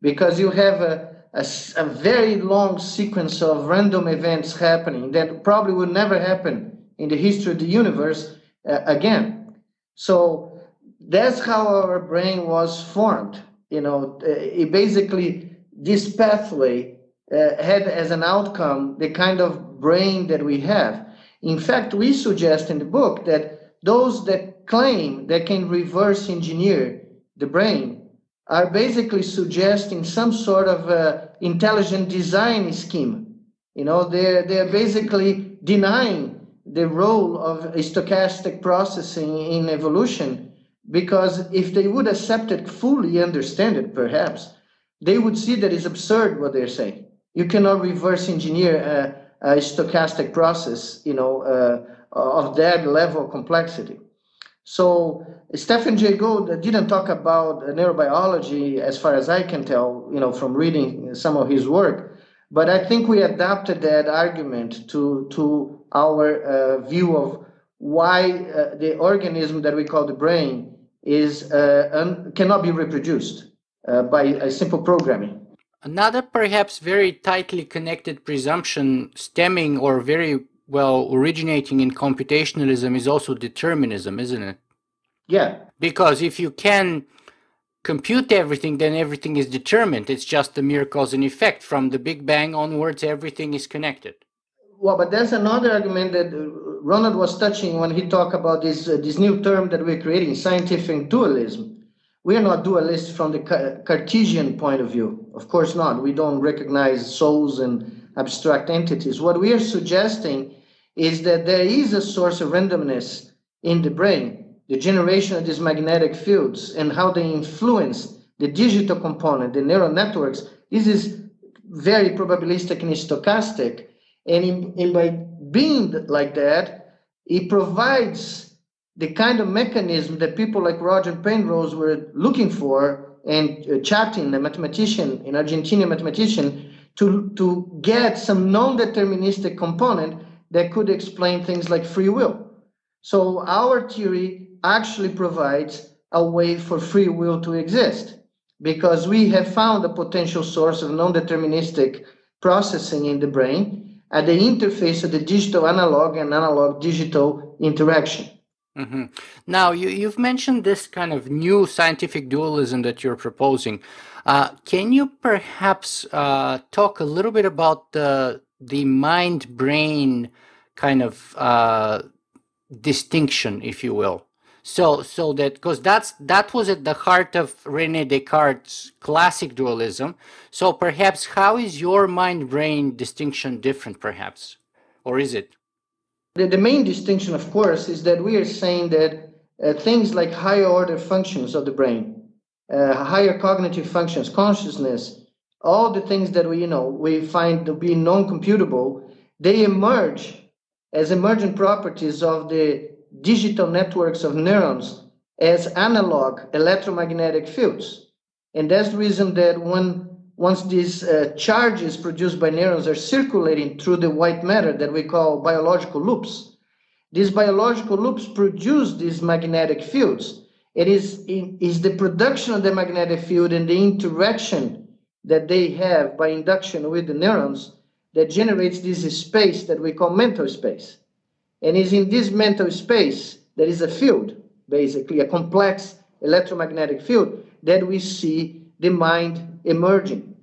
because you have a, a, a very long sequence of random events happening that probably would never happen in the history of the universe uh, again. So that's how our brain was formed. You know, uh, it basically this pathway uh, had as an outcome the kind of brain that we have. In fact, we suggest in the book that those that claim they can reverse engineer the brain are basically suggesting some sort of uh, intelligent design scheme. You know, they're they're basically denying the role of stochastic processing in evolution because if they would accept it fully understand it perhaps they would see that it's absurd what they're saying you cannot reverse engineer stochastic process you know uh, of that level of complexity so stephen jay gould didn't talk about neurobiology as far as i can tell you know from reading some of his work but i think we adapted that argument to to our uh, view of why uh, the organism that we call the brain is uh, un- cannot be reproduced uh, by a simple programming. Another perhaps very tightly connected presumption stemming or very well originating in computationalism is also determinism, isn't it? Yeah. Because if you can compute everything, then everything is determined. It's just a mere cause and effect. From the Big Bang onwards, everything is connected well, but there's another argument that Ronald was touching when he talked about this uh, this new term that we're creating, scientific dualism. We are not dualists from the Cartesian point of view. Of course not. We don't recognize souls and abstract entities. What we are suggesting is that there is a source of randomness in the brain, the generation of these magnetic fields and how they influence the digital component, the neural networks. This is very probabilistic and stochastic and in, in by being like that, it provides the kind of mechanism that people like Roger Penrose were looking for and uh, Chaitin, a mathematician, an Argentinian mathematician, to, to get some non-deterministic component that could explain things like free will. So our theory actually provides a way for free will to exist because we have found a potential source of non-deterministic processing in the brain at the interface of the digital analog and analog digital interaction. Mm-hmm. Now, you, have mentioned this kind of new scientific dualism that you're proposing. Uh, can you perhaps uh, talk a little bit about the the mind brain kind of uh, distinction, if you will? So, so that because that's that was at the heart of Rene Descartes' classic dualism. So, perhaps how is your mind-brain distinction different, perhaps, or is it? The, the main distinction, of course, is that we are saying that uh, things like higher order functions of the brain, uh, higher cognitive functions, consciousness, all the things that we you know we find to be non-computable, they emerge as emergent properties of the digital networks of neurons as analog electromagnetic fields. And that's the reason that when once these uh, charges produced by neurons are circulating through the white matter that we call biological loops, these biological loops produce these magnetic fields. It is, it is the production of the magnetic field and the interaction that they have by induction with the neurons that generates this space that we call mental space. And it's in this mental space there is a field basically, a complex electromagnetic field, that we see the mind emerging.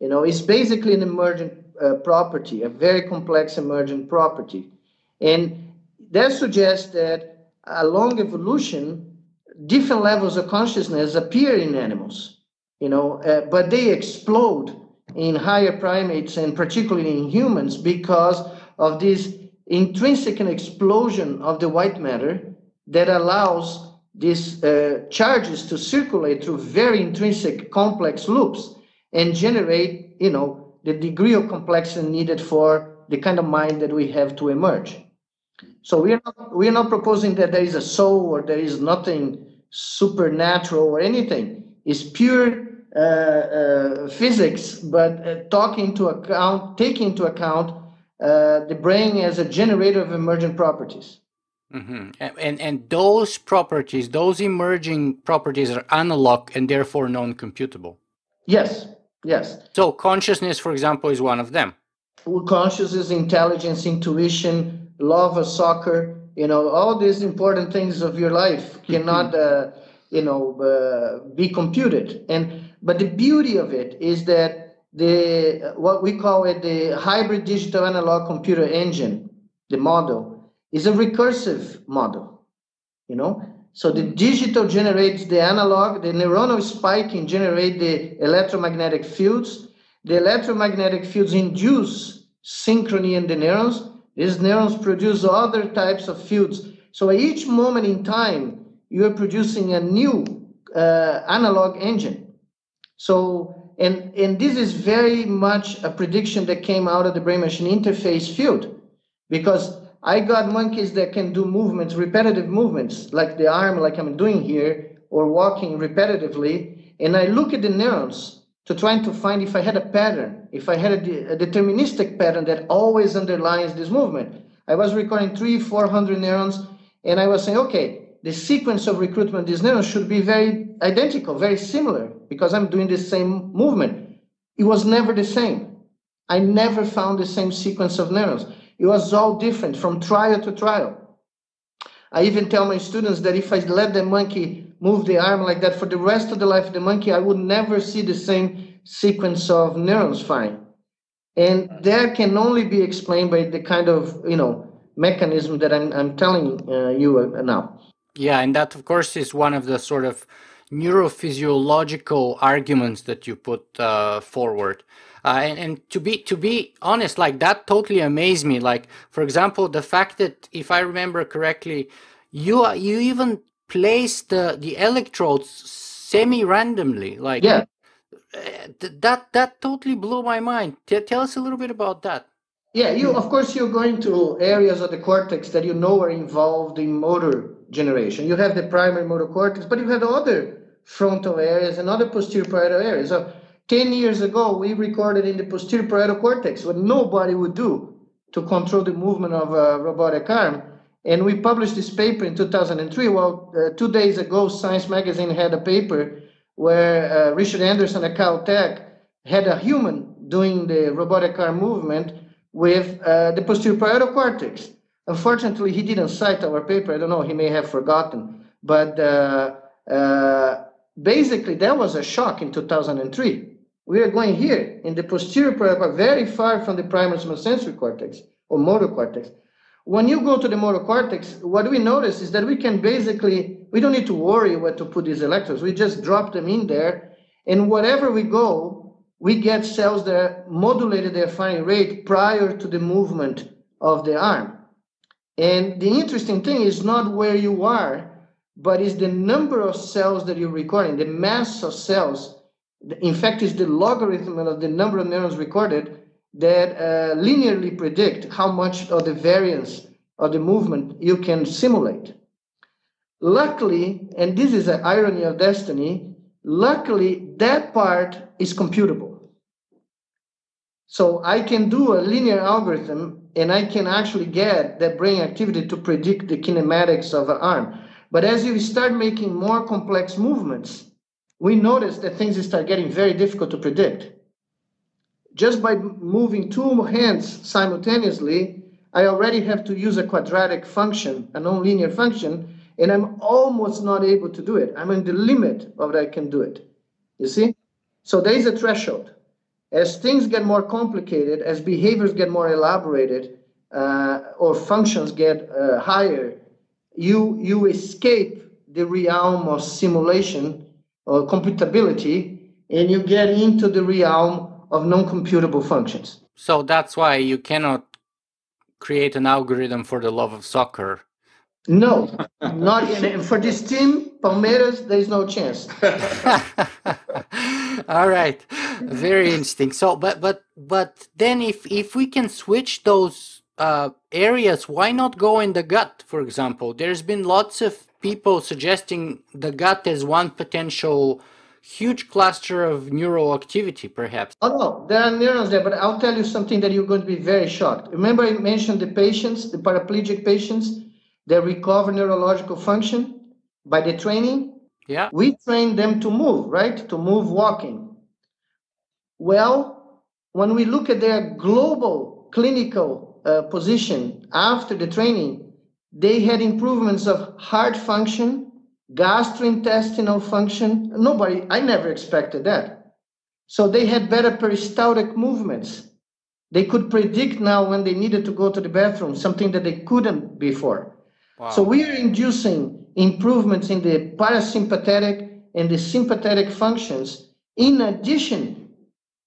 You know, it's basically an emergent uh, property, a very complex emergent property. And that suggests that along evolution, different levels of consciousness appear in animals, you know, uh, but they explode in higher primates and particularly in humans because of this intrinsic explosion of the white matter that allows these uh, charges to circulate through very intrinsic complex loops and generate, you know, the degree of complexity needed for the kind of mind that we have to emerge. So we are not, we are not proposing that there is a soul or there is nothing supernatural or anything. It's pure uh, uh, physics, but uh, talking into account, taking into account uh, the brain as a generator of emergent properties. Mm-hmm. And and those properties, those emerging properties, are analog and therefore non-computable. Yes. Yes. So consciousness, for example, is one of them. Consciousness, intelligence, intuition, love of soccer, you know, all these important things of your life cannot, uh, you know, uh, be computed. And but the beauty of it is that the what we call it the hybrid digital analog computer engine, the model, is a recursive model. You know, so the digital generates the analog, the neuronal spiking generate the electromagnetic fields. The electromagnetic fields induce synchrony in the neurons. These neurons produce other types of fields. So at each moment in time, you are producing a new uh, analog engine. So, and, and this is very much a prediction that came out of the brain machine interface field because I got monkeys that can do movements, repetitive movements, like the arm, like I'm doing here, or walking repetitively. And I look at the neurons to try to find if I had a pattern, if I had a, a deterministic pattern that always underlines this movement. I was recording three, 400 neurons, and I was saying, okay, the sequence of recruitment these neurons should be very identical, very similar, because I'm doing the same movement. It was never the same. I never found the same sequence of neurons. It was all different from trial to trial. I even tell my students that if I let the monkey move the arm like that for the rest of the life of the monkey, I would never see the same sequence of neurons firing. And that can only be explained by the kind of, you know, mechanism that I'm, I'm telling uh, you uh, now. Yeah, and that, of course, is one of the sort of neurophysiological arguments that you put uh, forward. Uh, and, and, to be to be honest, like that totally amazed me. Like for example, the fact that if I remember correctly, you you even placed the the electrodes semi randomly. Like yeah, uh, that that totally blew my mind. T- tell us a little bit about that. Yeah, you of course you're going to areas of the cortex that you know are involved in motor generation. You have the primary motor cortex, but you have other frontal areas and other posterior parietal areas. So 10 years ago, we recorded in the posterior parietal cortex what nobody would do to control the movement of a robotic arm. And we published this paper in 2003. Well, uh, two days ago, Science Magazine had a paper where uh, Richard Andersen at Caltech had a human doing the robotic arm movement with uh, the posterior parietal cortex. Unfortunately, he didn't cite our paper. I don't know, he may have forgotten. But uh, uh, basically, that was a shock in 2003 we are going here in the posterior parietal, very far from the primary sensory cortex or motor cortex. When you go to the motor cortex, what we notice is that we can basically, we don't need to worry where to put these electrodes. We just drop them in there, and wherever we go, we get cells that modulated their firing rate prior to the movement of the arm. And the interesting thing is not where you are, but is the number of cells that you're recording, the mass of cells in fact, is the logarithm of the number of neurons recorded that uh, linearly predict how much of the variance of the movement you can simulate. Luckily, and this is an irony of destiny, luckily that part is computable. So I can do a linear algorithm and I can actually get that brain activity to predict the kinematics of an arm. But as you start making more complex movements, we notice that things start getting very difficult to predict. Just by moving two hands simultaneously, I already have to use a quadratic function, a nonlinear function, and I'm almost not able to do it. I'm in the limit of what I can do it. You see? So there is a threshold. As things get more complicated, as behaviors get more elaborated, uh, or functions get uh, higher, you you escape the realm of simulation or computability, and you get into the realm of non-computable functions. So that's why you cannot create an algorithm for the love of soccer. No, not in, for this team, Palmeiras. There is no chance. All right, very interesting. So, but but but then, if if we can switch those uh, areas, why not go in the gut? For example, there's been lots of people suggesting the gut as one potential huge cluster of neural activity, perhaps. Oh no, there are neurons there, but I'll tell you something that you're going to be very shocked. Remember, I mentioned the patients, the paraplegic patients that recover neurological function by the training. Yeah. We train them to move, right? To move walking. Well, when we look at their global clinical uh, position after the training, they had improvements of heart function, gastrointestinal function. Nobody, I never expected that. So they had better peristaltic movements. They could predict now when they needed to go to the bathroom, something that they couldn't before. Wow. So we are inducing improvements in the parasympathetic and the sympathetic functions in addition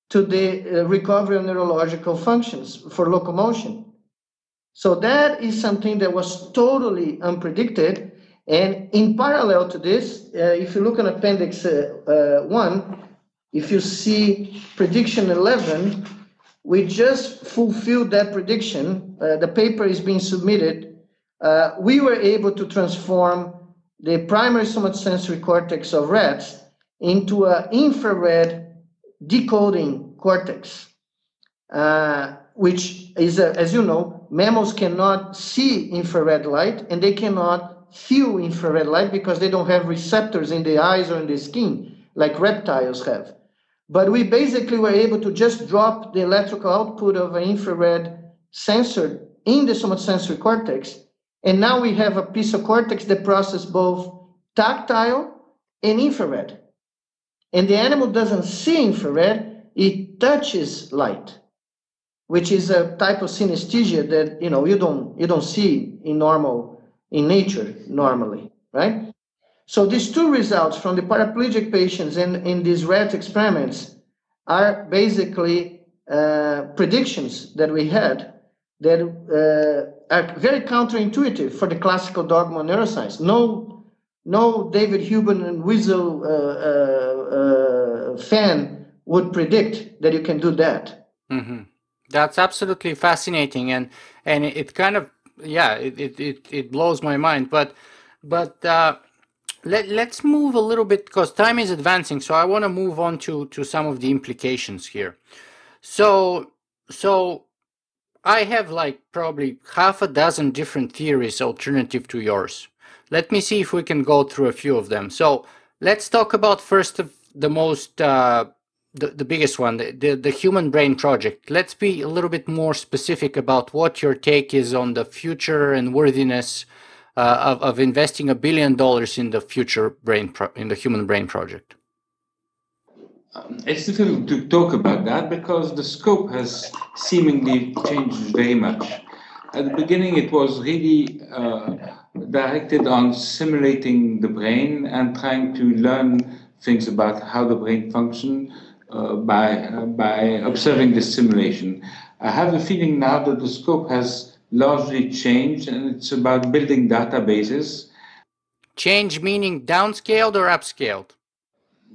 to the uh, recovery of neurological functions for locomotion. So that is something that was totally unpredicted and in parallel to this, uh, if you look at Appendix uh, uh, 1, if you see prediction 11, we just fulfilled that prediction. Uh, the paper is being submitted. Uh, we were able to transform the primary somatosensory cortex of rats into an infrared decoding cortex, uh, which is, a, as you know, mammals cannot see infrared light and they cannot few infrared light because they don't have receptors in the eyes or in the skin like reptiles have. But we basically were able to just drop the electrical output of an infrared sensor in the somatosensory cortex. And now we have a piece of cortex that processes both tactile and infrared. And the animal doesn't see infrared, it touches light, which is a type of synesthesia that you know you don't you don't see in normal in nature normally, right? So these two results from the paraplegic patients in, in these rat experiments are basically uh, predictions that we had that uh, are very counterintuitive for the classical dogma of neuroscience. No, no David Hubel and Wiesel uh, uh, uh, fan would predict that you can do that. Mm-hmm. That's absolutely fascinating, and and it kind of yeah, it, it, it, blows my mind. But but uh, let let's move a little bit because time is advancing. So I want to move on to to some of the implications here. So so I have like probably half a dozen different theories alternative to yours. Let me see if we can go through a few of them. So let's talk about first of the most uh, the, the biggest one, the, the, the Human Brain Project. Let's be a little bit more specific about what your take is on the future and worthiness uh, of, of investing a billion dollars in the future brain pro- in the Human Brain Project. Um, it's difficult to talk about that because the scope has seemingly changed very much. At the beginning, it was really uh, directed on simulating the brain and trying to learn things about how the brain functions by, uh, by observing this simulation. I have a feeling now that the scope has largely changed and it's about building databases. Change meaning downscaled or upscaled?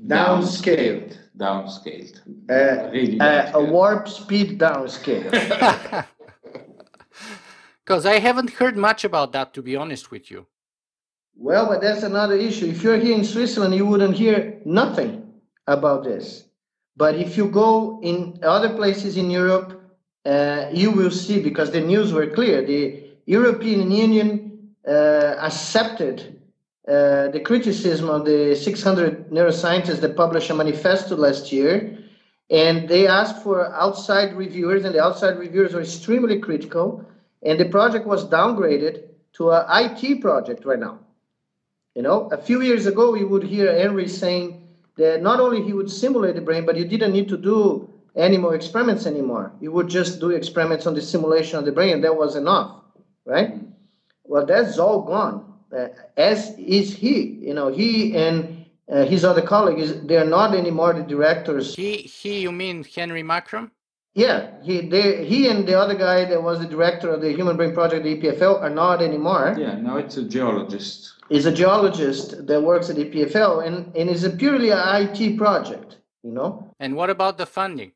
Downscaled. Downscaled. Uh, really downscaled. a warp speed downscale. Because I haven't heard much about that, to be honest with you. Well, but that's another issue. If you're here in Switzerland, you wouldn't hear nothing about this. But if you go in other places in Europe, uh, you will see because the news were clear. The European Union uh, accepted uh, the criticism of the 600 neuroscientists that published a manifesto last year, and they asked for outside reviewers, and the outside reviewers were extremely critical, and the project was downgraded to an IT project right now. You know, a few years ago, you would hear Henry saying that not only he would simulate the brain, but you didn't need to do animal experiments anymore. You would just do experiments on the simulation of the brain, and that was enough, right? Well, that's all gone. Uh, as is he. You know, he and uh, his other colleagues, they are not anymore the directors. He, he, you mean Henry Markram? Yeah, he, they, he and the other guy that was the director of the Human Brain Project, the EPFL, are not anymore. Yeah, now it's a geologist. He's a geologist that works at EPFL, and, and it's a purely a IT project, you know? And what about the funding?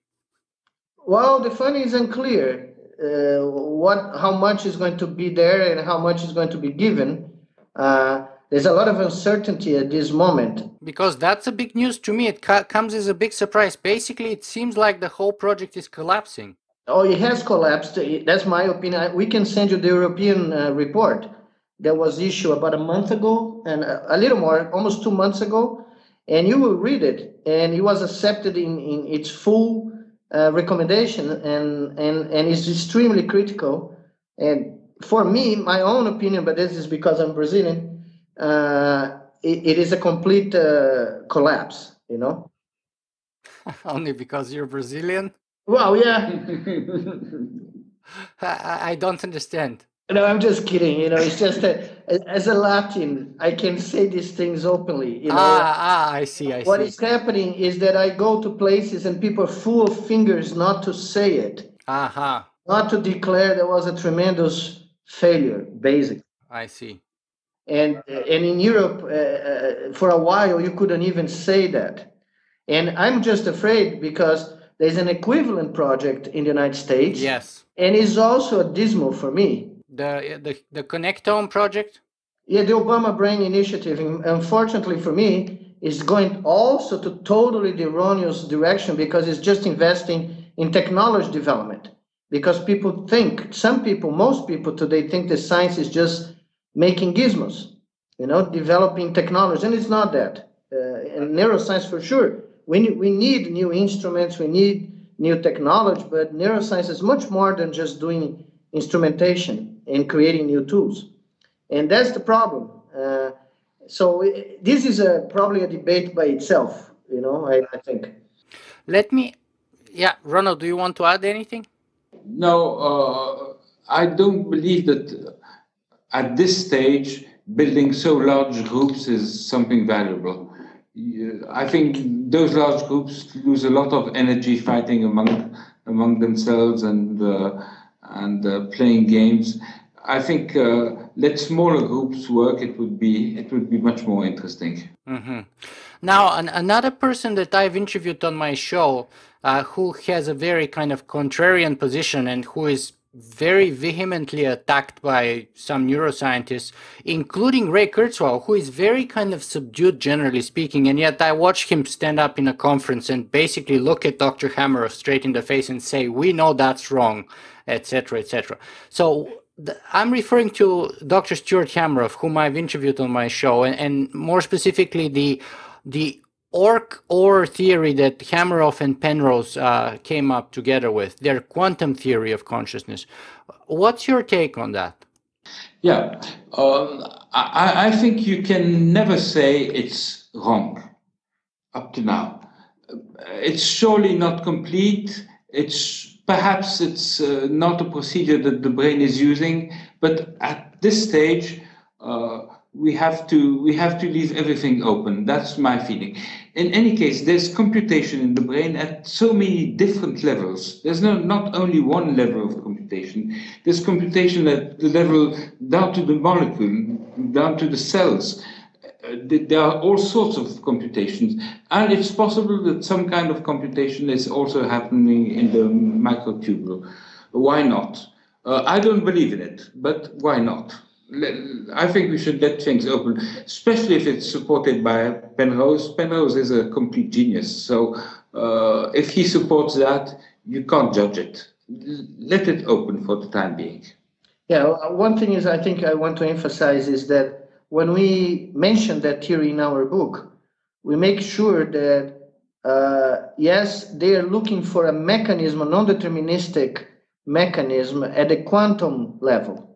Well, the funding is unclear. Uh, what, how much is going to be there and how much is going to be given. Uh, there's a lot of uncertainty at this moment. Because that's a big news to me. It comes as a big surprise. Basically, it seems like the whole project is collapsing. Oh, it has collapsed. That's my opinion. We can send you the European uh, report that was issued about a month ago and a, a little more, almost two months ago. And you will read it. And it was accepted in, in its full uh, recommendation and, and, and is extremely critical. And for me, my own opinion, but this is because I'm Brazilian, uh, it, it is a complete uh, collapse, you know? Only because you're Brazilian? Well, yeah. I, I don't understand. No, I'm just kidding. You know, it's just that as a Latin, I can say these things openly. You know, ah, ah, I see. I what see. is happening is that I go to places and people are full of fingers not to say it, Aha, not to declare there was a tremendous failure, basically. I see. And and in Europe, uh, uh, for a while, you couldn't even say that. And I'm just afraid because there's an equivalent project in the United States, Yes. and it's also a dismal for me. The the the Connectome project? Yeah, the Obama Brain Initiative, unfortunately for me, is going also to totally the erroneous direction because it's just investing in technology development. Because people think, some people, most people today think that science is just making gizmos, you know, developing technology, and it's not that. Uh, and neuroscience for sure, we need, we need new instruments, we need new technology, but neuroscience is much more than just doing instrumentation and creating new tools. And that's the problem. Uh, so it, this is a, probably a debate by itself, you know, I, I think. Let me yeah, Ronald, do you want to add anything? No, uh, I don't believe that at this stage building so large groups is something valuable. I think those large groups lose a lot of energy fighting among among themselves and uh, and uh, playing games. I think uh, let smaller groups work. It would be it would be much more interesting. hmm Now, an, another person that I've interviewed on my show, uh, who has a very kind of contrarian position and who is very vehemently attacked by some neuroscientists, including Ray Kurzweil, who is very kind of subdued, generally speaking. And yet, I watched him stand up in a conference and basically look at Dr. Hameroff straight in the face and say, "We know that's wrong," etc., etc. So I'm referring to Dr. Stuart Hameroff, whom I've interviewed on my show, and, and more specifically the the Orch OR theory that Hameroff and Penrose uh, came up together with, their quantum theory of consciousness. What's your take on that? Yeah, um, I, I think you can never say it's wrong up to now. It's surely not complete. It's perhaps it's uh, not a procedure that the brain is using, but at this stage, uh, we have to we have to leave everything open. That's my feeling. In any case, there's computation in the brain at so many different levels. There's no not only one level of computation. There's computation at the level down to the molecule, down to the cells. Uh, there are all sorts of computations, and it's possible that some kind of computation is also happening in the microtubule. Why not? Uh, I don't believe in it, but why not? I think we should let things open, especially if it's supported by Penrose. Penrose is a complete genius, so uh, if he supports that, you can't judge it. Let it open for the time being. Yeah, one thing is I think I want to emphasize is that when we mention that theory in our book, we make sure that uh, yes, they are looking for a mechanism, a non-deterministic mechanism at the quantum level.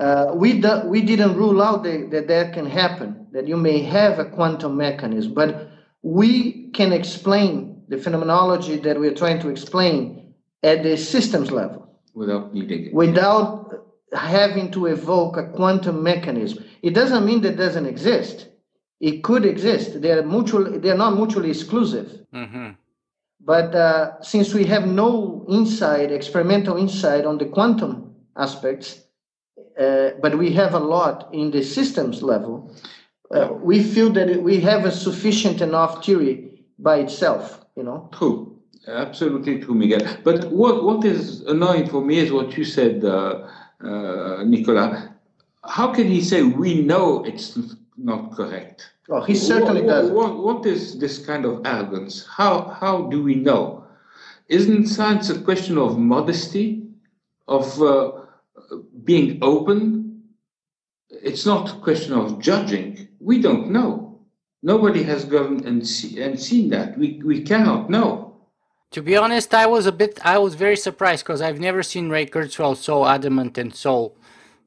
Uh, we, do, we didn't rule out that, that that can happen, that you may have a quantum mechanism, but we can explain the phenomenology that we're trying to explain at the systems level without needing it. without having to evoke a quantum mechanism. It doesn't mean that doesn't exist. It could exist. They are mutually, they are not mutually exclusive. Mhm. But uh, since we have no insight, experimental insight on the quantum aspects, uh, but we have a lot in the systems level, uh, we feel that we have a sufficient enough theory by itself, you know? True, absolutely true, Miguel. But what, what is annoying for me is what you said, uh, uh, Nicola. How can he say we know it's not correct? Well, he certainly What- what- does. What, what is this kind of arrogance? How, how do we know? Isn't science a question of modesty, of uh, being open? It's not a question of judging. We don't know. Nobody has gone and, see, and seen that. We, we cannot know. To be honest, I was a bit, I was very surprised because I've never seen Ray Kurzweil so adamant and so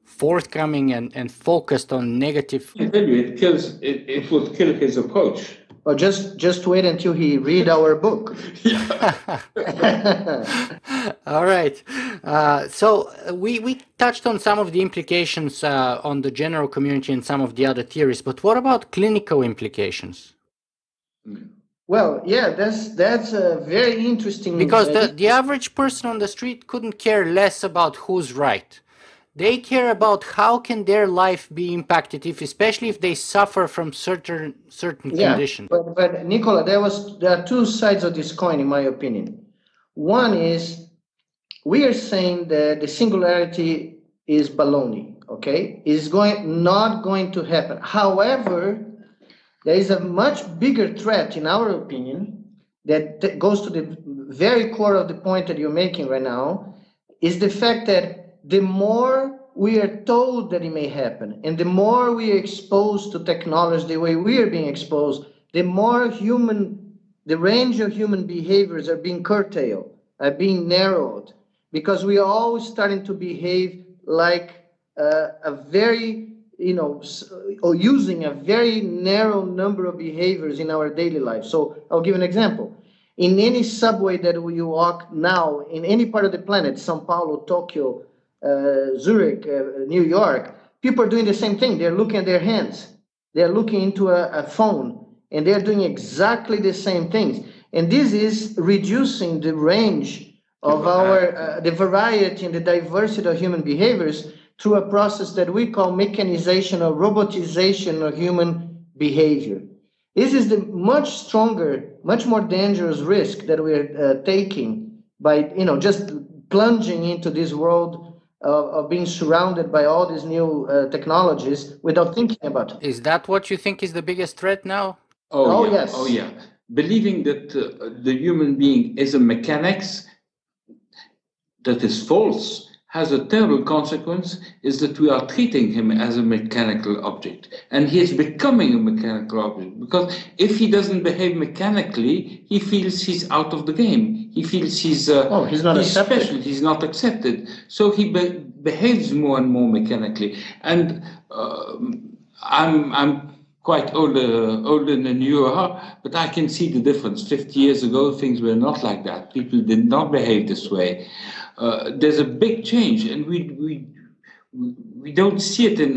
forthcoming and, and focused on negative. I tell you, it kills. It, it would kill his approach. Well, just just wait until he read our book. All right. Uh, so uh, we, we touched on some of the implications uh, on the general community and some of the other theories, but what about clinical implications? Well, yeah, that's that's a very interesting. Because the, the average person on the street couldn't care less about who's right. They care about how can their life be impacted if especially if they suffer from certain certain yeah, conditions. but but Nicola, there was there are two sides of this coin, in my opinion. One is we are saying that the singularity is baloney. Okay, is going not going to happen. However, there is a much bigger threat, in our opinion, that t- goes to the very core of the point that you're making right now, is the fact that the more we are told that it may happen, and the more we are exposed to technology the way we are being exposed, the more human, the range of human behaviors are being curtailed, are being narrowed, because we are always starting to behave like uh, a very you know, or using a very narrow number of behaviors in our daily life. So I'll give an example. In any subway that you walk now, in any part of the planet, Sao Paulo, Tokyo, Zurich, uh, New York, people are doing the same thing. They're looking at their hands. They're looking into a, a phone, and they're doing exactly the same things. And this is reducing the range of our uh, the variety and the diversity of human behaviors through a process that we call mechanization or robotization of human behavior. This is the much stronger, much more dangerous risk that we're uh, taking by, you know, just plunging into this world of, of being surrounded by all these new uh, technologies without thinking about it. Is that what you think is the biggest threat now? Oh, Oh, yeah. yes. Oh yeah. Believing that uh, the human being is a mechanics that is false has a terrible consequence is that we are treating him as a mechanical object and he is becoming a mechanical object because if he doesn't behave mechanically he feels he's out of the game he feels he's uh, Oh, he's not accepted. special he's not accepted. So he be- behaves more and more mechanically. And um i'm i'm quite older older than you are but i can see the difference. 50 years ago things were not like that. People did not behave this way. Uh, there's a big change and we we we- we don't see it in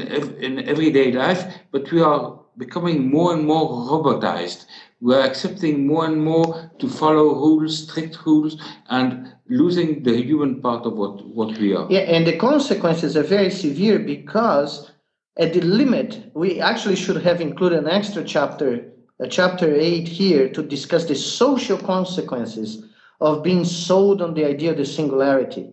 in everyday life but we are becoming more and more robotized we're accepting more and more to follow rules strict rules and losing the human part of what what we are Yeah, and the consequences are very severe because at the limit, we actually should have included an extra chapter, a chapter eight here to discuss the social consequences of being sold on the idea of the singularity.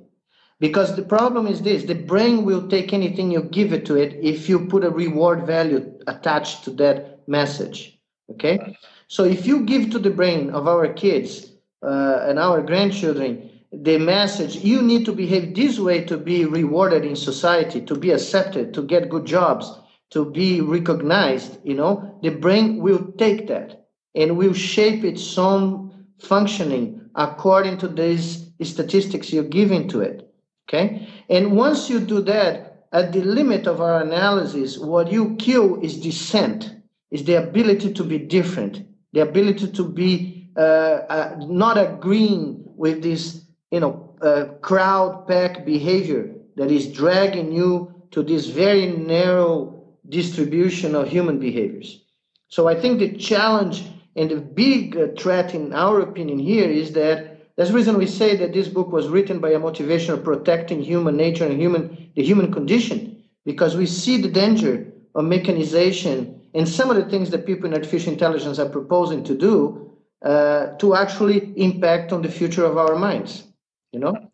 Because the problem is this the brain will take anything you give it to it if you put a reward value attached to that message. Okay? So if you give to the brain of our kids uh, and our grandchildren the message you need to behave this way to be rewarded in society, to be accepted, to get good jobs, to be recognized, you know, the brain will take that and will shape its own functioning according to these statistics you're giving to it. Okay. And once you do that, at the limit of our analysis, what you kill is dissent, is the ability to be different, the ability to be uh, uh, not agreeing with this, you know, uh, crowd pack behavior that is dragging you to this very narrow distribution of human behaviors. So I think the challenge and the big uh, threat, in our opinion, here is that that's the reason we say that this book was written by a motivation of protecting human nature and human the human condition, because we see the danger of mechanization and some of the things that people in artificial intelligence are proposing to do uh, to actually impact on the future of our minds. You know,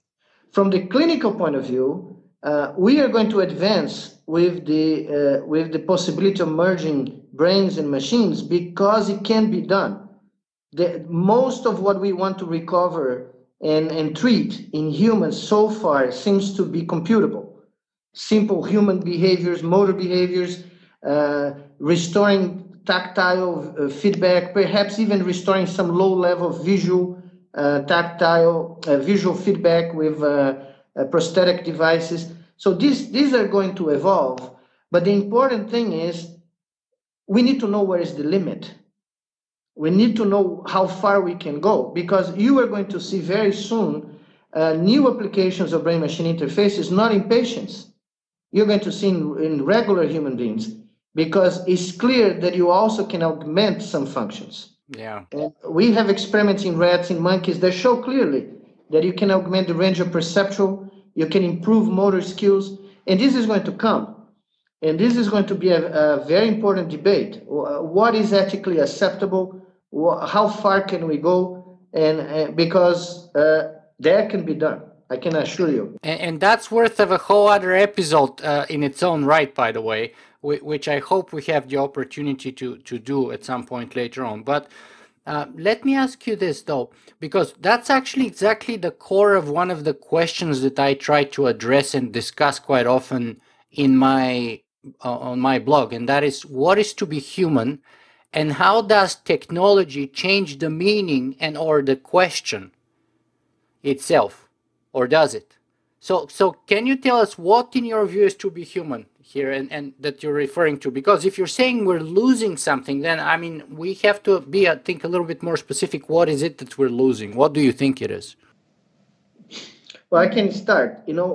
from the clinical point of view, uh, we are going to advance with the uh, with the possibility of merging brains and machines because it can be done the, most of what we want to recover and, and treat in humans so far seems to be computable. Simple human behaviors, motor behaviors, uh, restoring tactile uh, feedback, perhaps even restoring some low level visual, uh, tactile, uh, visual feedback with prosthetic devices. So these, these are going to evolve. But the important thing is we need to know where is the limit we need to know how far we can go because you are going to see very soon uh, new applications of brain machine interfaces, not in patients. You're going to see in, in regular human beings because it's clear that you also can augment some functions. Yeah. And we have experiments in rats, in monkeys that show clearly that you can augment the range of perceptual, you can improve motor skills, and this is going to come. And this is going to be a, a very important debate. What is ethically acceptable? how far can we go and uh, because uh, that can be done i can assure you and, and that's worth of a whole other episode uh, in its own right by the way which i hope we have the opportunity to to do at some point later on. But uh, let me ask you this though, because that's actually exactly the core of one of the questions that I try to address and discuss quite often in my uh, on my blog, and that is what is to be human and how does technology change the meaning and or the question itself or does it? So so can you tell us what in your view is to be human here and, and that you're referring to. Because if you're saying we're losing something then i mean we have to be i think a little bit more specific. What is it that we're losing? What do you think it is? Well i can start. You know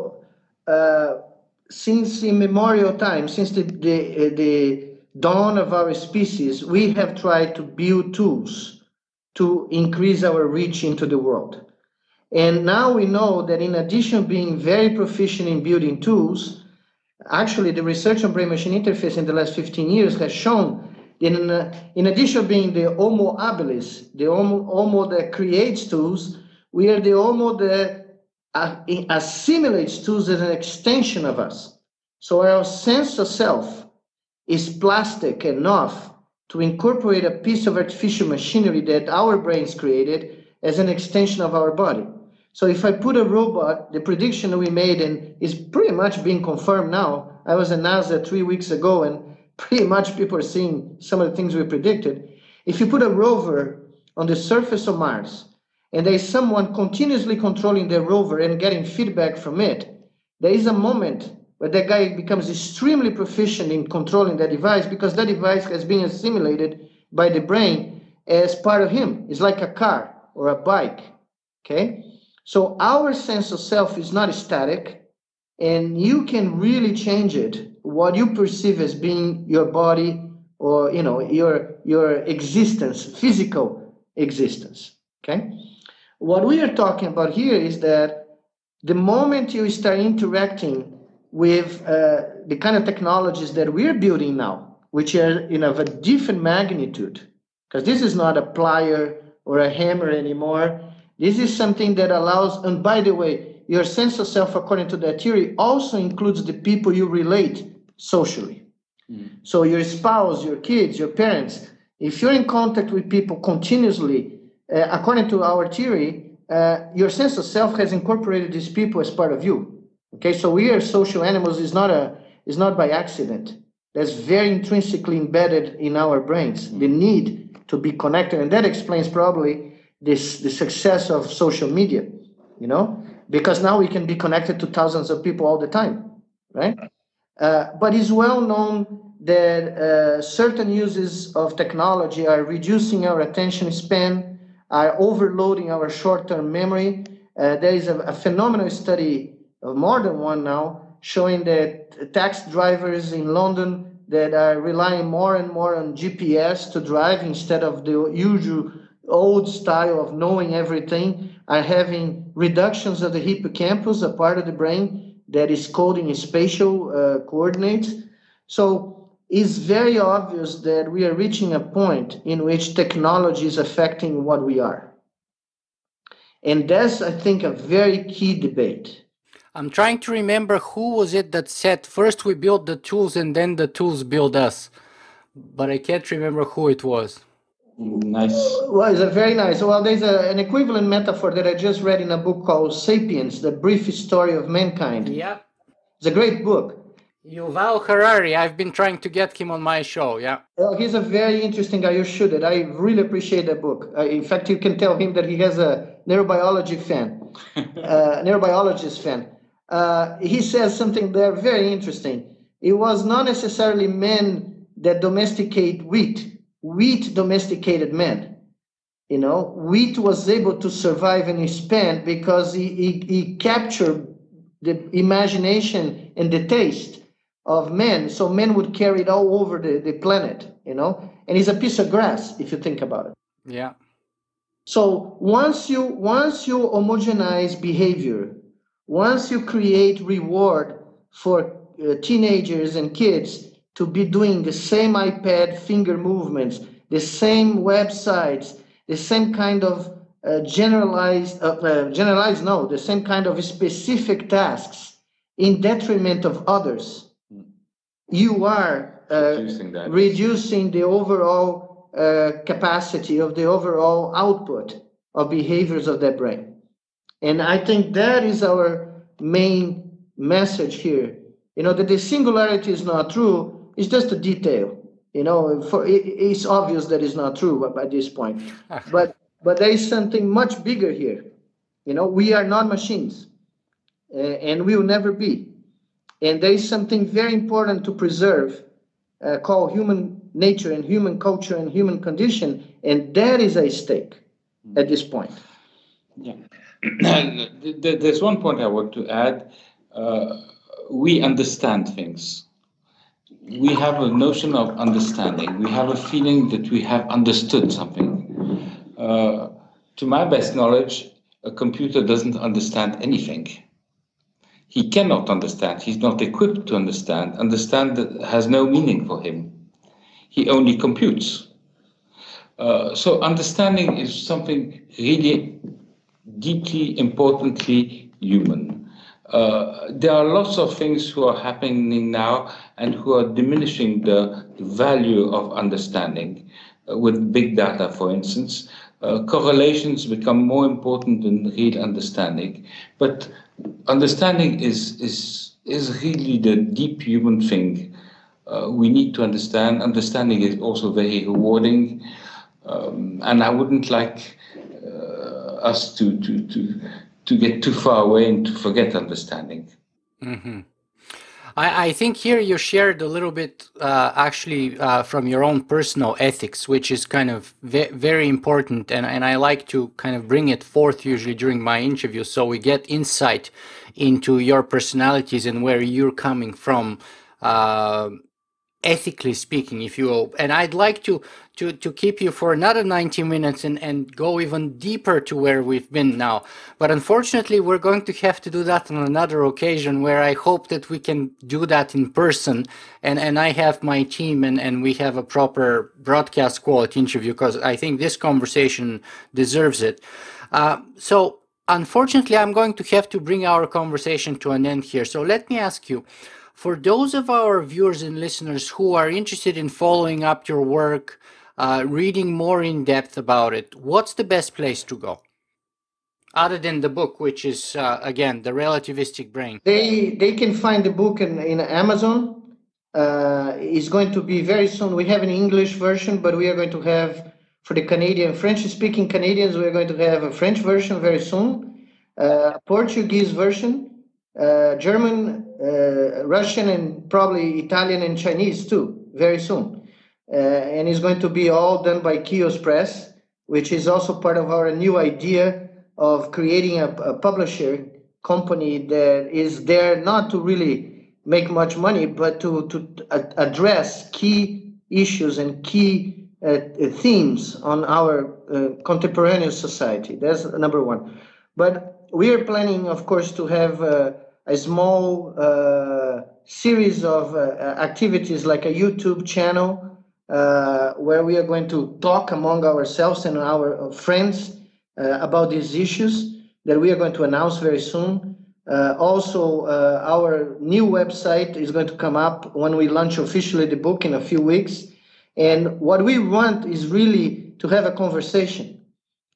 uh, since immemorial time since the the, the dawn of our species, we have tried to build tools to increase our reach into the world. And now we know that in addition being very proficient in building tools, actually the research on brain machine interface in the last 15 years has shown in, uh, in addition to being the homo habilis, the homo, homo that creates tools, we are the homo that uh, assimilates tools as an extension of us. So our sense of self is plastic enough to incorporate a piece of artificial machinery that our brains created as an extension of our body. So if I put a robot, the prediction we made and is pretty much being confirmed now. I was at NASA three weeks ago, and pretty much people are seeing some of the things we predicted. If you put a rover on the surface of Mars, and there is someone continuously controlling the rover and getting feedback from it, there is a moment where that guy becomes extremely proficient in controlling that device because that device has been assimilated by the brain as part of him. It's like a car or a bike. Okay? So our sense of self is not static, and you can really change it. What you perceive as being your body or you know your your existence, physical existence. Okay? What we are talking about here is that the moment you start interacting with uh, the kind of technologies that we're building now, which are in of a different magnitude, because this is not a plier or a hammer anymore. This is something that allows, and by the way, your sense of self, according to that theory, also includes the people you relate socially. Mm. So your spouse, your kids, your parents, if you're in contact with people continuously, uh, according to our theory, uh, your sense of self has incorporated these people as part of you. Okay, so we are social animals is not a is not by accident. That's very intrinsically embedded in our brains. The need to be connected, and that explains probably this the success of social media. You know, because now we can be connected to thousands of people all the time, right? Uh, but it's well known that uh, certain uses of technology are reducing our attention span, are overloading our short-term memory. Uh, there is a, a phenomenal study, of more than one now, showing that taxi drivers in London that are relying more and more on GPS to drive instead of the usual old style of knowing everything are having reductions of the hippocampus, a part of the brain that is coding spatial uh, coordinates. So it's very obvious that we are reaching a point in which technology is affecting what we are. And that's, I think, a very key debate. I'm trying to remember who was it that said first we build the tools and then the tools build us, but I can't remember who it was. Nice. Well, it's a very nice. Well, there's a, an equivalent metaphor that I just read in a book called *Sapiens: The Brief Story of Mankind*. Yeah. It's a great book. Yuval Harari. I've been trying to get him on my show. Yeah. Well, he's a very interesting guy. You should it. I really appreciate that book. Uh, in fact, you can tell him that he has a neurobiology fan, uh, neurobiologist fan. Uh, he says something there very interesting. It was not necessarily men that domesticate wheat wheat domesticated men. You know, wheat was able to survive and expand because he, he, he captured the imagination and the taste of men. So men would carry it all over the, the planet, you know, and it's a piece of grass if you think about it. Yeah. So once you once you homogenize behavior, once you create reward for uh, teenagers and kids to be doing the same iPad finger movements, the same websites, the same kind of uh, generalized, uh, uh, generalized, no, the same kind of specific tasks in detriment of others. You are uh, reducing, reducing, the overall uh, capacity of the overall output of behaviors of that brain. And I think that is our main message here. You know, that the singularity is not true, it's just a detail. You know, for it, it's obvious that it's not true by this point. but but there is something much bigger here. You know, we are not machines, uh, and we will never be. And there is something very important to preserve, uh, called human nature and human culture and human condition, and that is a stake at this point. Yeah. There's one point I want to add. Uh, we understand things we have a notion of understanding. We have a feeling that we have understood something. Uh, to my best knowledge, a computer doesn't understand anything. He cannot understand. He's not equipped to understand. Understand has no meaning for him. He only computes. Uh, so understanding is something really deeply, importantly human. Uh, there are lots of things who are happening now and who are diminishing the value of understanding. Uh, with big data, for instance, uh, correlations become more important than real understanding. But understanding is is is really the deep human thing. Uh, we need to understand. Understanding is also very rewarding, um, and I wouldn't like uh, us to to to to get too far away and to forget understanding. Mm-hmm. I, I, think here you shared a little bit uh, actually uh, from your own personal ethics, which is kind of ve- very important. And, and I like to kind of bring it forth usually during my interviews so we get insight into your personalities and where you're coming from. Uh, ethically speaking, if you will. And I'd like to to to keep you for another 90 minutes and and go even deeper to where we've been now. But unfortunately, we're going to have to do that on another occasion where I hope that we can do that in person. And and I have my team and and we have a proper broadcast quality interview because I think this conversation deserves it. Uh, so. Unfortunately, I'm going to have to bring our conversation to an end here. So let me ask you, for those of our viewers and listeners who are interested in following up your work, uh, reading more in depth about it, what's the best place to go? Other than the book, which is uh, again the relativistic brain. They they can find the book in, in Amazon. Uh, it's going to be very soon. We have an English version, but we are going to have for the Canadian French-speaking Canadians, we are going to have a French version very soon, uh, a Portuguese version, uh, German, uh, Russian, and probably Italian and Chinese too, very soon. Uh, and it's going to be all done by Kios Press, which is also part of our new idea of creating a, a publisher company that is there not to really make much money, but to, to address key issues and key uh, themes on our uh, contemporaneous society. That's number one. But we are planning, of course, to have uh, a small uh, series of uh, activities like a YouTube channel uh, where we are going to talk among ourselves and our friends about these issues that we are going to announce very soon. Uh, also, uh, our new website is going to come up when we launch officially the book in a few weeks. And what we want is really to have a conversation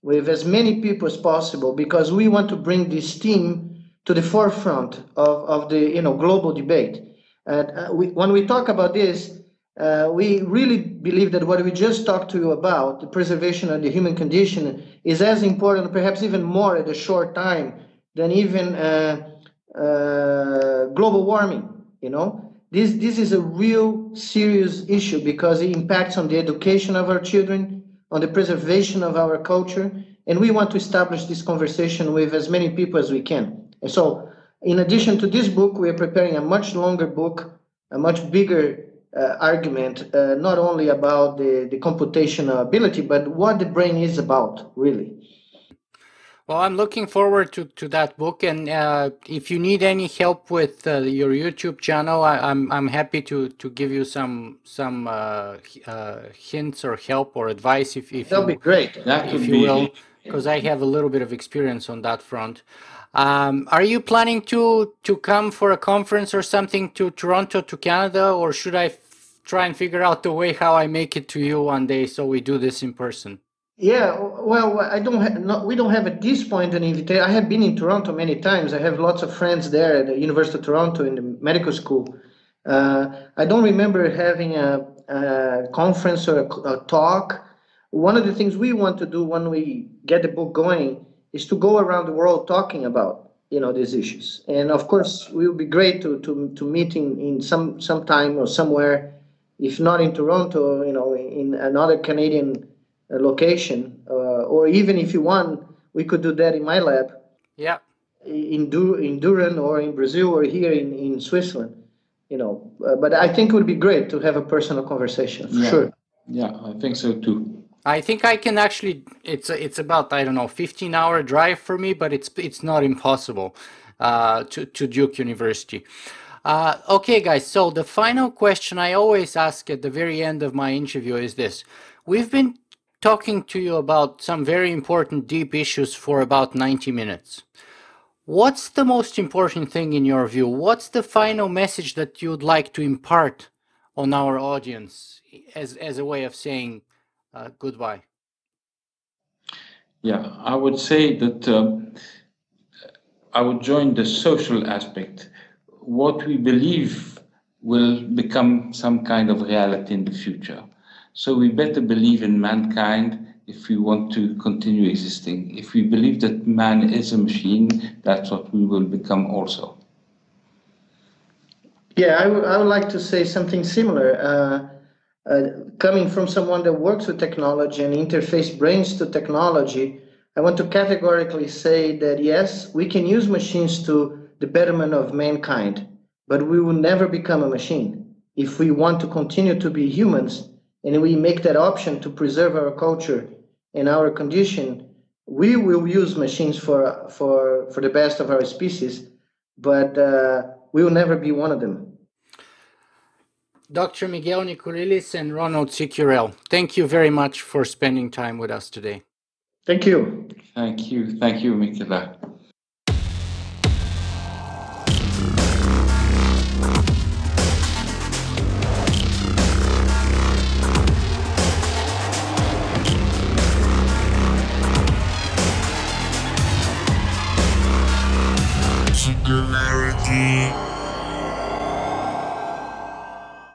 with as many people as possible because we want to bring this team to the forefront of, of the you know global debate. Uh, we, when we talk about this, uh, we really believe that what we just talked to you about, the preservation of the human condition, is as important, perhaps even more at a short time than even uh, uh, global warming. You know, this this is a real serious issue because it impacts on the education of our children, on the preservation of our culture, and we want to establish this conversation with as many people as we can. And so, in addition to this book, we are preparing a much longer book, a much bigger uh, argument, uh, not only about the, the computational ability, but what the brain is about, really. Well, I'm looking forward to, to that book, and uh, if you need any help with uh, your YouTube channel, I, am I'm, I'm happy to to give you some some uh, uh hints or help or advice if if that'll you, be great. That if you be, will, because I have a little bit of experience on that front. Um, are you planning to to come for a conference or something to Toronto to Canada, or should I try and figure out the way how I make it to you one day so we do this in person? Yeah, well, I don't no, we don't have at this point an invitation. I have been in Toronto many times. I have lots of friends there at the University of Toronto in the medical school. Uh, I don't remember having a, a conference or a, a, talk. One of the things we want to do when we get the book going is to go around the world talking about you know these issues. And of course, it would be great to to to meet in, in some some time or somewhere, if not in Toronto, you know, in another Canadian location, uh, or even if you want, we could do that in my lab. Yeah. In du- in Durham or in Brazil or here in, in Switzerland, you know. Uh, but I think it would be great to have a personal conversation for yeah. sure. Yeah, I think so too. I think I can actually. It's it's about I don't know, fifteen hour drive for me, but it's it's not impossible uh, to to Duke University. Uh, okay, guys. So the final question I always ask at the very end of my interview is this: We've been talking to you about some very important deep issues for about 90 minutes. What's the most important thing in your view? What's the final message that you'd like to impart on our audience as, as a way of saying uh, goodbye? Yeah, I would say that um, I would join the social aspect. What we believe will become some kind of reality in the future. So we better believe in mankind if we want to continue existing. If we believe that man is a machine, that's what we will become also. Yeah, I, w- I would like to say something similar. Uh, uh, coming from someone that works with technology and interface brains to technology, I want to categorically say that yes, we can use machines to the betterment of mankind, but we will never become a machine. If we want to continue to be humans, and we make that option to preserve our culture and our condition, we will use machines for for for the best of our species, but uh, we will never be one of them. Dr. Miguel Nicolelis and Ronald Cicurel, thank you very much for spending time with us today. Thank you. Thank you. Thank you, Mikela. singularity.